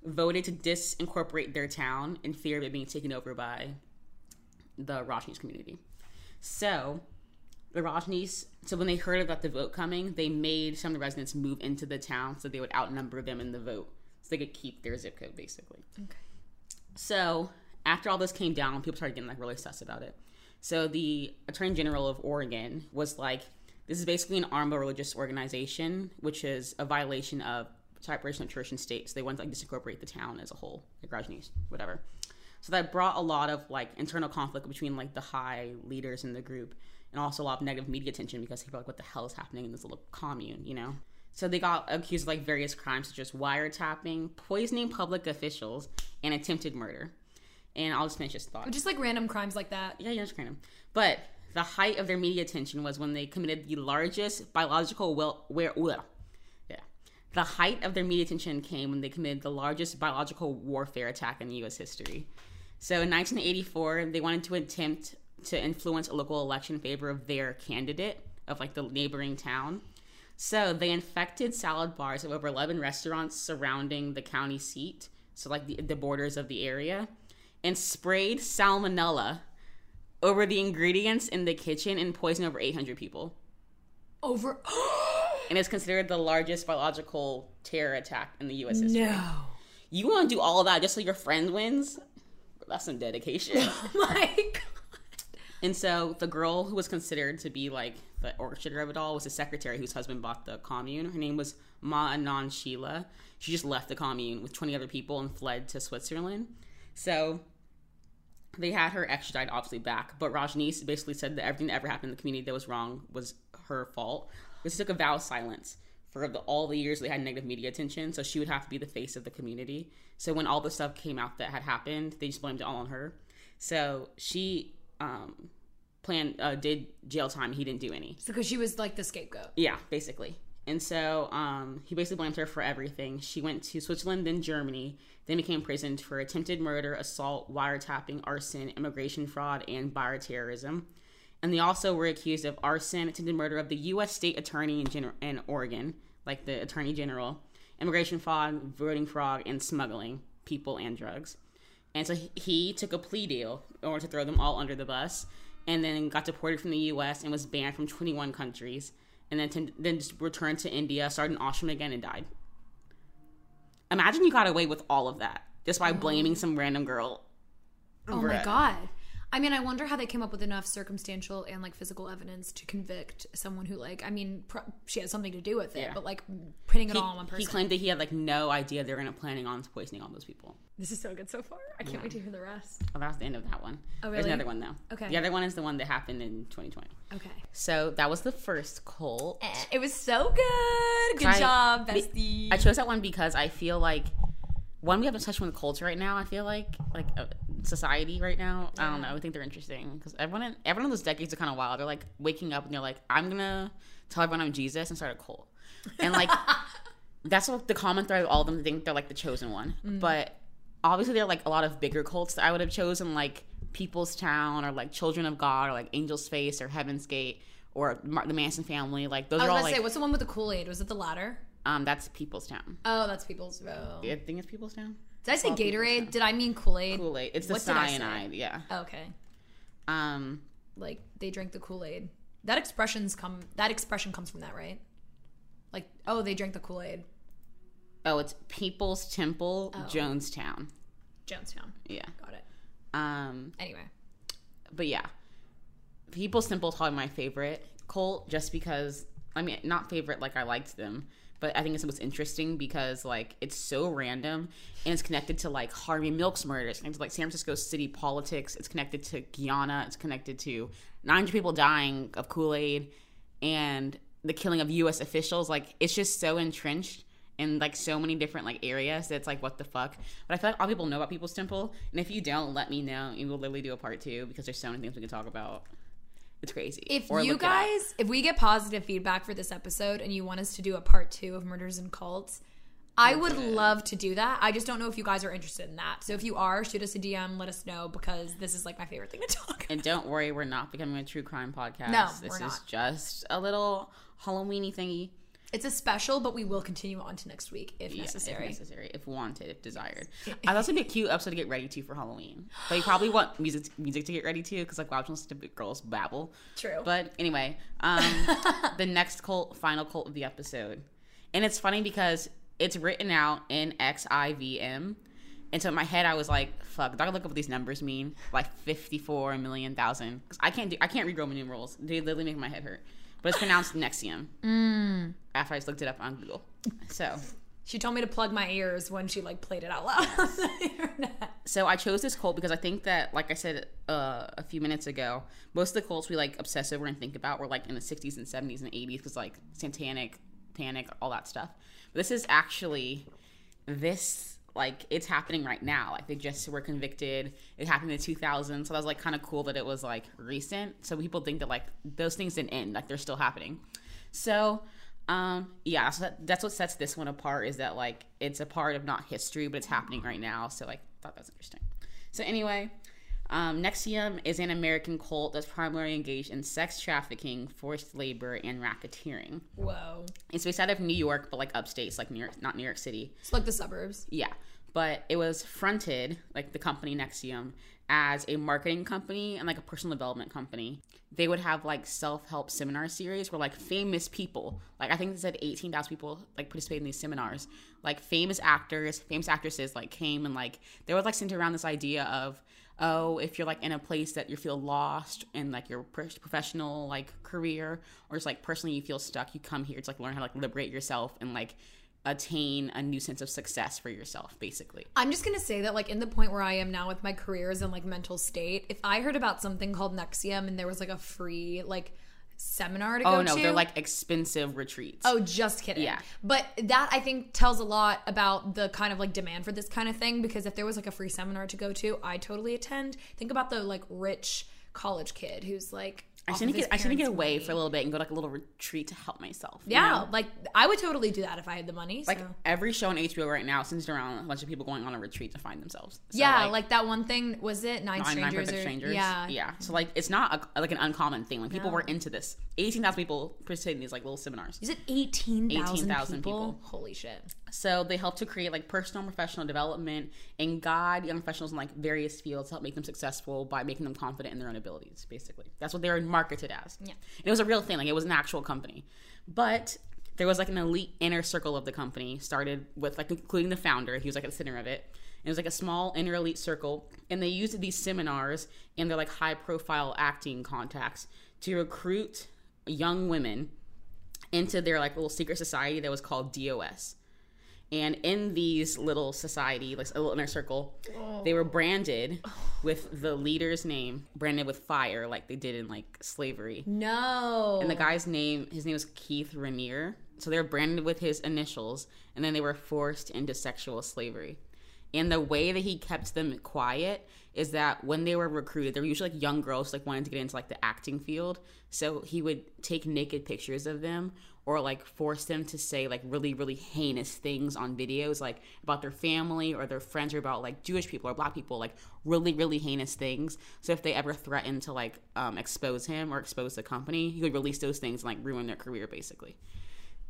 voted to disincorporate their town in fear of it being taken over by the Rajneesh community. So the Rajneesh, so when they heard about the vote coming, they made some of the residents move into the town so they would outnumber them in the vote, so they could keep their zip code, basically. Okay. So after all this came down, people started getting like really sus about it. So the Attorney General of Oregon was like, "This is basically an armed religious organization, which is a violation of separation of church and state." So they wanted to like disincorporate the town as a whole, like Rajneesh, whatever. So that brought a lot of like internal conflict between like the high leaders in the group, and also a lot of negative media attention because people were like, "What the hell is happening in this little commune?" You know. So they got accused of like various crimes such as wiretapping, poisoning public officials, and attempted murder. And I'll just finish this thought. Just like random crimes like that. Yeah, yeah, just random. But the height of their media attention was when they committed the largest biological well, where, well, yeah. The height of their media attention came when they committed the largest biological warfare attack in U.S. history. So in 1984, they wanted to attempt to influence a local election in favor of their candidate of like the neighboring town. So they infected salad bars of over 11 restaurants surrounding the county seat, so like the, the borders of the area, and sprayed salmonella over the ingredients in the kitchen and poisoned over 800 people. Over. [gasps] and it's considered the largest biological terror attack in the U.S. history. No. You want to do all that just so your friend wins? That's some dedication. [laughs] Oh my god. [laughs] And so the girl who was considered to be like the orchestrator of it all was the secretary whose husband bought the commune. Her name was Ma Anand Sheela. She just left the commune with 20 other people and fled to Switzerland. So they had her extradited obviously back, but Rajneesh basically said that everything that ever happened in the community that was wrong was her fault. But she took a vow of silence for the, all the years they had negative media attention, so she would have to be the face of the community. So when all the stuff came out that had happened, they just blamed it all on her. So she um, planned uh, did jail time. He didn't do any. So because she was like the scapegoat. Yeah, basically. And so um, he basically blamed her for everything. She went to Switzerland, then Germany, then became imprisoned for attempted murder, assault, wiretapping, arson, immigration fraud, and bioterrorism. And they also were accused of arson, attempted murder of the U.S. state attorney in, Gen- in Oregon, like the attorney general, immigration fraud, voting fraud, and smuggling people and drugs. And so he- he took a plea deal in order to throw them all under the bus, and then got deported from the U.S. and was banned from 21 countries, and then to, then just returned to India, started an ashram again, and died. Imagine you got away with all of that just by blaming oh. some random girl. Oh over my it. god. I mean, I wonder how they came up with enough circumstantial and like physical evidence to convict someone who, like, I mean, pro- she had something to do with it, Yeah. but like putting it He, all on one person. he claimed that he had like no idea they were gonna planning on poisoning all those people. This is so good so far. I can't Yeah. wait to hear the rest. Oh, that was the end of that one. Oh, There's really? another one though. Okay. The other one is the one that happened in 2020. Okay. So that was the first cult. Eh, it was so good. Good I- job, be- bestie. I chose that one because I feel like one we have a touch with cults right now. I feel like like uh, society right now. I don't know. I think they're interesting because everyone in, everyone in those decades are kind of wild. They're like waking up and they're like, I'm gonna tell everyone I'm Jesus and start a cult, and like [laughs] that's what the common thread of all of them think they're like the chosen one. Mm. But obviously there are like a lot of bigger cults that I would have chosen like People's Town or like Children of God or like Angel's Face or Heaven's Gate or the Manson family. Like those I was are all gonna like say, what's the one with the Kool Aid? Was it the latter? Um that's People's Town. Oh, that's People's. Oh. I think it's People's Town. Did I say Gatorade? Did I mean Kool Aid? Kool Aid. It's the What did I say? cyanide. Yeah. Okay. Um. Like they drank the Kool Aid. That expressions come. That expression comes from that, right? Like, oh, they drank the Kool Aid. Oh, it's People's Temple, Oh. Jonestown. Jonestown. Yeah. Got it. Um. Anyway. But yeah, People's Temple is probably my favorite cult, just because I mean, not favorite like I liked them, but I think it's the most interesting because like it's so random and it's connected to like Harvey Milk's murder. It's connected to like San Francisco city politics. It's connected to Guyana. It's connected to 900 people dying of Kool Aid and the killing of U.S. officials. Like it's just so entrenched in like so many different like areas it's like what the fuck. But I feel like all people know about People's Temple, and if you don't, let me know, and we'll literally do a part two because there's so many things we can talk about. It's crazy. If Or you look it up. guys, if we get positive feedback for this episode and you want us to do a part two of murders and cults, I would love to do that. I just don't know if you guys are interested in that. So if you are, shoot us a DM, let us know because this is like my favorite thing to talk. And don't worry, we're not becoming a true crime podcast. No, this we're is not. just a little Halloweeny thingy. It's a special, but we will continue on to next week if Yeah, necessary. if necessary, if wanted, if desired. [laughs] I thought it'd be a cute episode to get ready to for Halloween. But you probably want music music to get ready to because like watching those stupid girls babble. True. But anyway, um, [laughs] the next cult, final cult of the episode, and it's funny because it's written out in XIVM, And so in my head, I was like, "Fuck!" Do I look up what these numbers mean? Like fifty-four million thousand. Because I can't do, I can't read Roman numerals. They literally make my head hurt. But it's pronounced Nexium. Mm. After I just looked it up on Google. So She told me to plug my ears when she like played it out loud. [laughs] so I chose this cult because I think that, like I said uh, a few minutes ago, most of the cults we like obsess over and think about were like in the 60s and 70s and 80s because like satanic, panic, all that stuff. But this is actually this like it's happening right now. Like they just were convicted. It happened in the 2000s, so that was like kind of cool that it was like recent. So people think that like those things didn't end, like they're still happening. So um yeah, so that, that's what sets this one apart is that like it's a part of not history, but it's happening right now. So like I thought that was interesting. So anyway, um, Nexium is an American cult that's primarily engaged in sex trafficking, forced labor, and racketeering. Whoa. It's based out of New York, but like upstate, like New York, not New York City. It's like the suburbs. Yeah, but it was fronted like the company Nexium as a marketing company and like a personal development company. They would have like self-help seminar series where like famous people, like I think they said 18,000 people like participate in these seminars. Like famous actors, famous actresses like came and like they would like center around this idea of oh, if you're like in a place that you feel lost in like your professional like career or just like personally you feel stuck, you come here to like learn how to like liberate yourself and like attain a new sense of success for yourself basically. I'm just gonna say that, like, in the point where I am now with my careers and like mental state, if I heard about something called Nexium and there was like a free like seminar to oh, go to? Oh no, they're like expensive retreats. Oh, just kidding. Yeah. But that I think tells a lot about the kind of like demand for this kind of thing because if there was like a free seminar to go to, I totally attend. Think about the like rich college kid who's like I should get I should get away money. for a little bit and go to like a little retreat to help myself. you Yeah, know? like I would totally do that if I had the money. like so. every show on HBO right now centers around a bunch of people going on a retreat to find themselves. So, yeah, like, that one thing was it Nine, Nine, Strangers? nine or- strangers. Yeah, yeah. So like, it's not a, like an uncommon thing. Like people No. were into this. Eighteen thousand people participated in these like little seminars. Is it eighteen thousand 18,000 people? people. Holy shit! So they help to create like personal and professional development and guide young professionals in like various fields to help make them successful by making them confident in their own abilities. Basically, that's what they're marketed as. Yeah. And it was a real thing. Like it was an actual company, but there was like an elite inner circle of the company. Started with like including the founder. He was like at the center of it. It was like a small inner elite circle, and they used these seminars and their like high profile acting contacts to recruit young women into their like little secret society that was called DOS. And in these little society, like a little inner circle, oh. they were branded with the leader's name, branded with fire, like they did in like slavery. No. And the guy's name, his name was Keith Raniere. So they were branded with his initials, and then they were forced into sexual slavery. And the way that he kept them quiet is that when they were recruited, they were usually like young girls like wanting to get into like the acting field. So he would take naked pictures of them or like force them to say like really really heinous things on videos like about their family or their friends or about like Jewish people or black people like really really heinous things. So if they ever threatened to like um, expose him or expose the company, he would release those things and like ruin their career basically.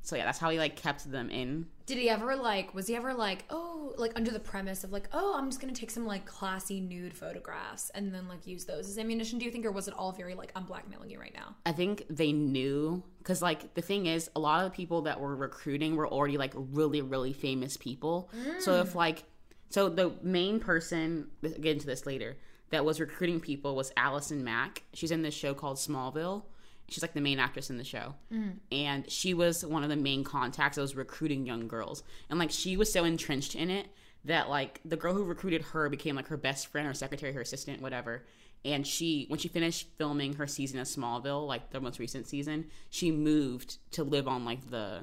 So yeah, that's how he like kept them in. Did he ever like? Was he ever like? Oh, like under the premise of like, oh, I'm just gonna take some like classy nude photographs and then like use those as ammunition. Do you think, or was it all very like, I'm blackmailing you right now? I think they knew because like the thing is, a lot of the people that were recruiting were already like really really famous people. So mm. if like, so the main person, get into this later, that was recruiting people was Allison Mack. She's in this show called Smallville. She's like the main actress in the show. Mm. And she was one of the main contacts that was recruiting young girls. And like she was so entrenched in it that like the girl who recruited her became like her best friend, her secretary, her assistant, whatever. And she, when she finished filming her season of Smallville, like the most recent season, she moved to live on like the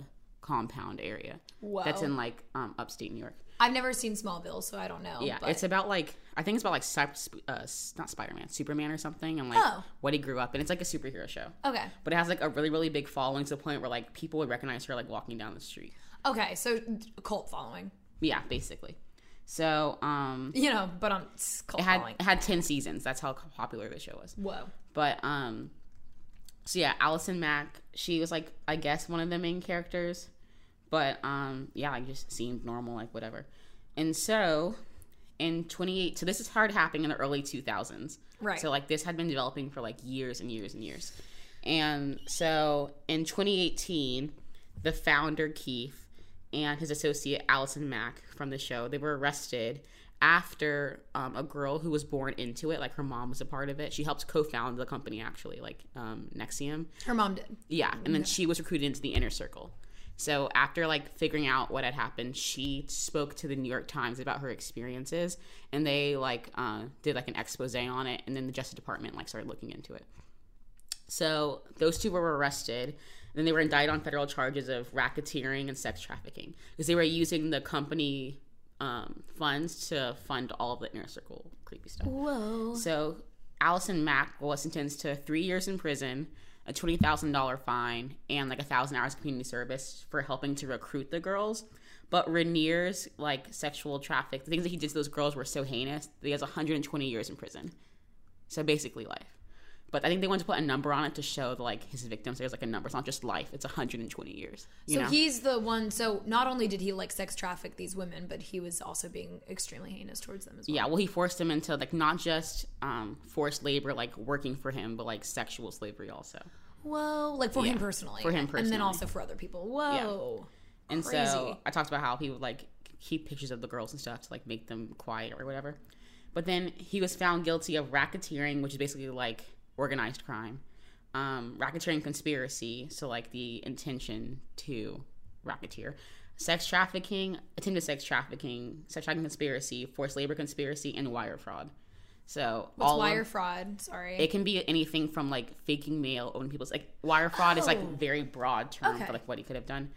compound area. Wow. That's in like um, upstate New York. I've never seen Smallville, so I don't know. Yeah, but- it's about like I think it's about like uh, not Spider Man, Superman or something, and like Oh. what he grew up And It's like a superhero show. Okay. But it has like a really really big following to the point where like people would recognize her like walking down the street. okay. So cult following, Yeah, basically. So um, you know, but it's cult it had following. it had ten seasons. That's how popular the show was. Whoa. But um, so yeah, Allison Mack, she was like I guess one of the main characters, but um, yeah, like just seemed normal, like whatever. And so in 28, so this is hard happening in the early 2000s, Right. So like this had been developing for like years and years and years, and so in 2018, the founder Keith and his associate Allison Mack from the show they were arrested after um, a girl who was born into it, like her mom was a part of it. She helped co-found the company actually, like um, Nexium. Her mom did. Yeah, and then she was recruited into the inner circle. So after like figuring out what had happened, she spoke to the New York Times about her experiences, and they like uh, did like an expose on it, and then the Justice Department like started looking into it. So those two were arrested. Then they were indicted on federal charges of racketeering and sex trafficking because they were using the company um, funds to fund all of the inner circle creepy stuff. Whoa. So Allison Mack was sentenced to three years in prison, a twenty thousand dollar fine, and like a thousand hours of community service for helping to recruit the girls. But Raniere's like sexual traffic, the things that he did to those girls were so heinous that he has 120 years in prison. So basically life. But I think they wanted to put a number on it to show like his victims. There's like a number. It's not just life. It's 120 years. You So know? he's the one. So not only did he like sex traffic these women, but he was also being extremely heinous towards them as well. Yeah, well, he forced them into like not just um, forced labor, like working for him, but like sexual slavery also. Whoa, like for Yeah, him personally, for him personally, and then also for other people. Whoa, And Crazy. so I talked about how he would like keep pictures of the girls and stuff to like make them quiet or whatever. But then he was found guilty of racketeering, which is basically like organized crime, um, racketeering conspiracy, so like the intention to racketeer, sex trafficking, attempted sex trafficking, sex trafficking conspiracy, forced labor conspiracy, and wire fraud. So what's all of- wire fraud? Sorry, it can be anything from like faking mail, owning people's like wire fraud is like Oh. very broad term Okay. for like what he could have done.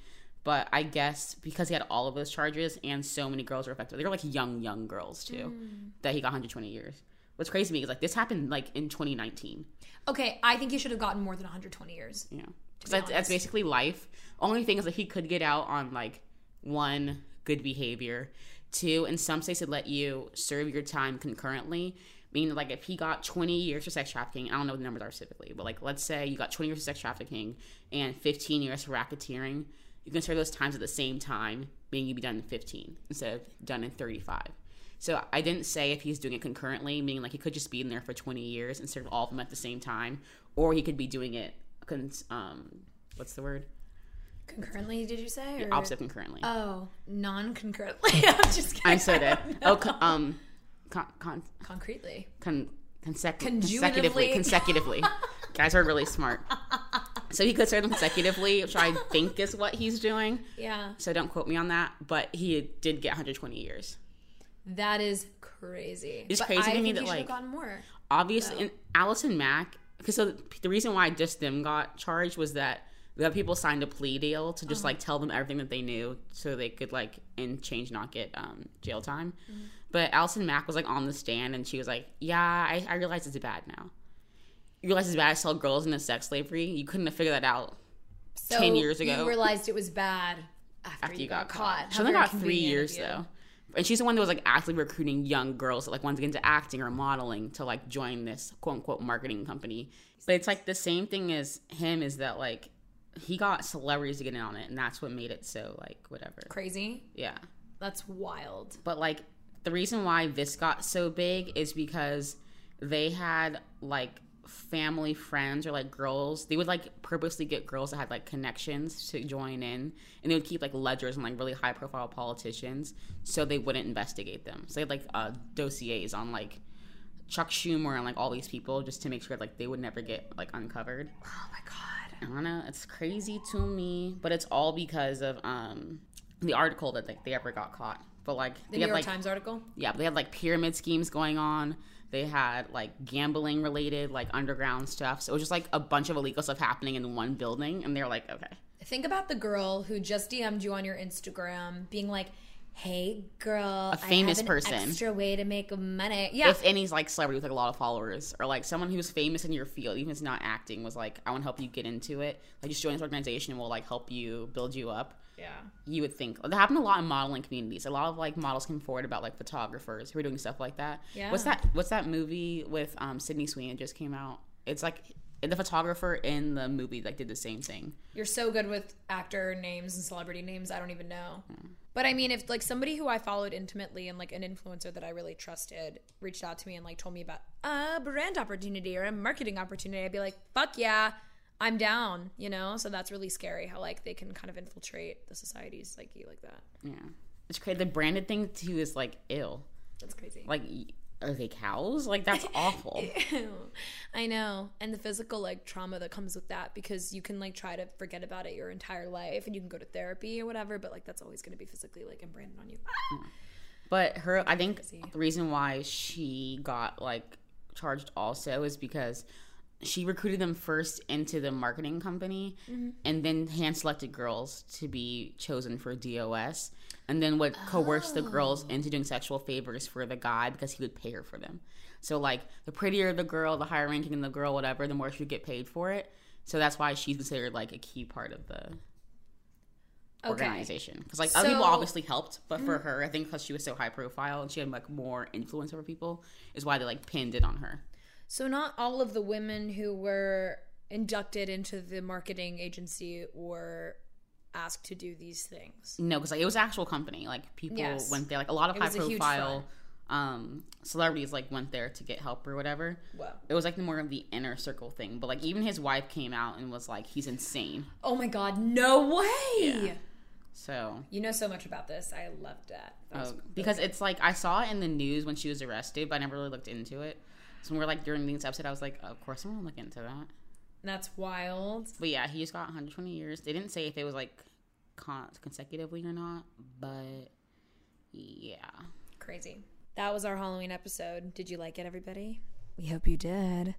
But I guess because he had all of those charges and so many girls were affected, they were like young, young girls too, Mm. that he got 120 years. What's crazy to me is like this happened like in 2019. Okay, I think he should have gotten more than 120 years. Yeah, because that's, that's basically life. Only thing is that he could get out on like one good behavior, two in some states it let you serve your time concurrently. Meaning, like if he got 20 years for sex trafficking, I don't know what the numbers are specifically, but like let's say you got 20 years for sex trafficking and 15 years for racketeering, you can serve those times at the same time, meaning you'd be done in 15 instead of done in 35. So I didn't say if he's doing it concurrently, meaning like he could just be in there for 20 years and serve all of them at the same time, or he could be doing it, um, what's the word? Concurrently, did you say? Or- opposite concurrently. Oh, non-concurrently. [laughs] I'm just kidding. I'm so dead. [laughs] Oh, con- um, con- con- concretely. Con- consec- consecutively. Consecutively. [laughs] Guys are really smart. So he could serve them consecutively, which I think is what he's doing. Yeah. So don't quote me on that, but he did get 120 years. That is crazy. It's But crazy I to me that, like, have gotten more. obviously So- and Allison Mack because so the reason why just them got charged was that the people signed a plea deal to just Uh-huh. like tell them everything that they knew so they could like in change not get um, jail time Mm-hmm. but Allison Mack was like on the stand and she was like yeah I, I realize it's bad now you realize it's bad to sell girls into sex slavery you couldn't have figured that out So 10 years ago you realized it was bad after, after you got, caught. She How only got three years though. And she's the one that was like actively recruiting young girls that like wanted to get into acting or modeling to like join this quote unquote marketing company. But it's like the same thing as him is that like he got celebrities to get in on it and that's what made it so like whatever. Crazy. Yeah. That's wild. But like the reason why this got so big is because they had like family friends or like girls they would like purposely get girls that had like connections to join in and they would keep like ledgers and like really high profile politicians so they wouldn't investigate them so they had like uh dossiers on like chuck schumer and like all these people just to make sure like they would never get like uncovered Oh my god. I don't know. It's crazy to me, but it's all because of um the article that like, they ever got caught. But like The New had York like Times article. yeah, but they had like pyramid schemes going on. They had like gambling related like underground stuff. So it was just like a bunch of illegal stuff happening in one building, and they're like, okay, Think about the girl who just DM'd you on your Instagram, being like, "Hey, girl, A famous I have an person. extra way to make money." Yeah, if any like celebrity with like a lot of followers or like someone who's famous in your field, even if it's not acting, was like, I want to help you get into it. Like just join this organization, and we'll like help you build you up. Yeah. you would think that happened a lot in modeling communities. A lot of like models come forward about like photographers who are doing stuff like that. Yeah. What's that? What's that movie with um Sydney Sweeney just came out? It's like the photographer in the movie like did the same thing. You're so good with actor names and celebrity names. I don't even know. Hmm. But I mean, if like somebody who I followed intimately and like an influencer that I really trusted reached out to me and like told me about a brand opportunity or a marketing opportunity, I'd be like, fuck yeah, I'm down, you know? So that's really scary how like they can kind of infiltrate the society's psyche like that. Yeah, it's crazy. The branded thing too is like ill. That's crazy. Like, are they cows? Like, that's [laughs] awful. I know. And the physical like trauma that comes with that because you can like try to forget about it your entire life and you can go to therapy or whatever, but like that's always going to be physically like imprinted on you. But her, I think the reason why she got like charged also is because she recruited them first into the marketing company Mhm. and then hand selected girls to be chosen for DOS and then would coerce the girls into doing sexual favors for the guy because he would pay her for them. So like the prettier the girl, the higher ranking in the girl, whatever, the more she would get paid for it. So that's why she's considered like a key part of the Okay. organization. Because like other people obviously helped, but for Mhm. her, I think because she was so high profile and she had like more influence over people, is why they like pinned it on her. So not all of the women who were inducted into the marketing agency were asked to do these things. No, because like it was an actual company. Like people Yes. went there. Like a lot of It high was a huge profile um, celebrities like went there to get help or whatever. Wow. It was like more of the inner circle thing. But like even his wife came out and was like, he's insane. Oh my god, no way. So You know so much about this. I loved that. That Oh, because it's like I saw it in the news when she was arrested, but I never really looked into it. So we're like during this episode, I was like, of course I'm gonna look into that. That's wild. But yeah, he just got 120 years. They didn't say if it was like con- consecutively or not, but yeah. Crazy. That was our Halloween episode. Did you like it, everybody? We hope you did.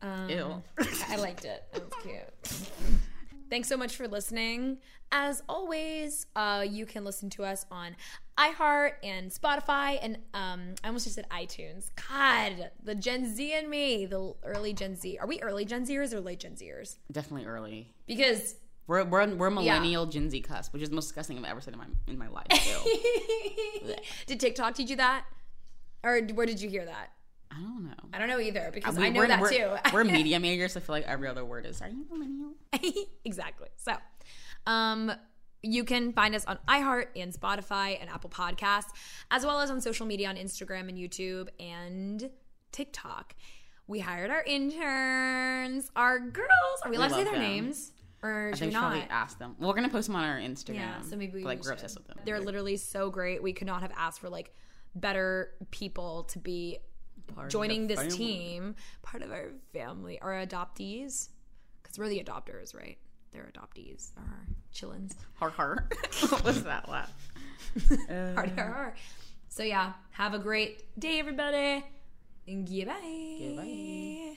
Um, Ew. I liked it. It was cute. [laughs] Thanks so much for listening. As always, uh, you can listen to us on iHeart and Spotify, and um, I almost just said iTunes. God, the Gen Z and me, the early Gen Z. Are we early Gen Zers or late Gen Zers? Definitely early. Because We're we're, we're millennial Gen Z cuss, which is the most disgusting I've ever said in my in my life. [laughs] Did TikTok teach you that, or where did you hear that? I don't know. I don't know either because We- I know that we're- too. [laughs] we're media majors. So I feel like every other word is. Are you millennial? [laughs] exactly. So, um, you can find us on iHeart and Spotify and Apple Podcasts, as well as on social media on Instagram and YouTube and TikTok. We hired our interns, our girls. Are we We allowed to say their them. names? Or I should think we we should probably not? ask them. We're gonna post them on our Instagram. Yeah, so maybe we but, like we're obsessed with them. They're literally so great. We could not have asked for like better people to be Part joining this family. team, part of our family, our adoptees, because we're the adopters, right? They're adoptees, our chillins. Har har. [laughs] what was that laugh? [laughs] Har, har, har. So yeah, have a great day, everybody. And goodbye. Goodbye.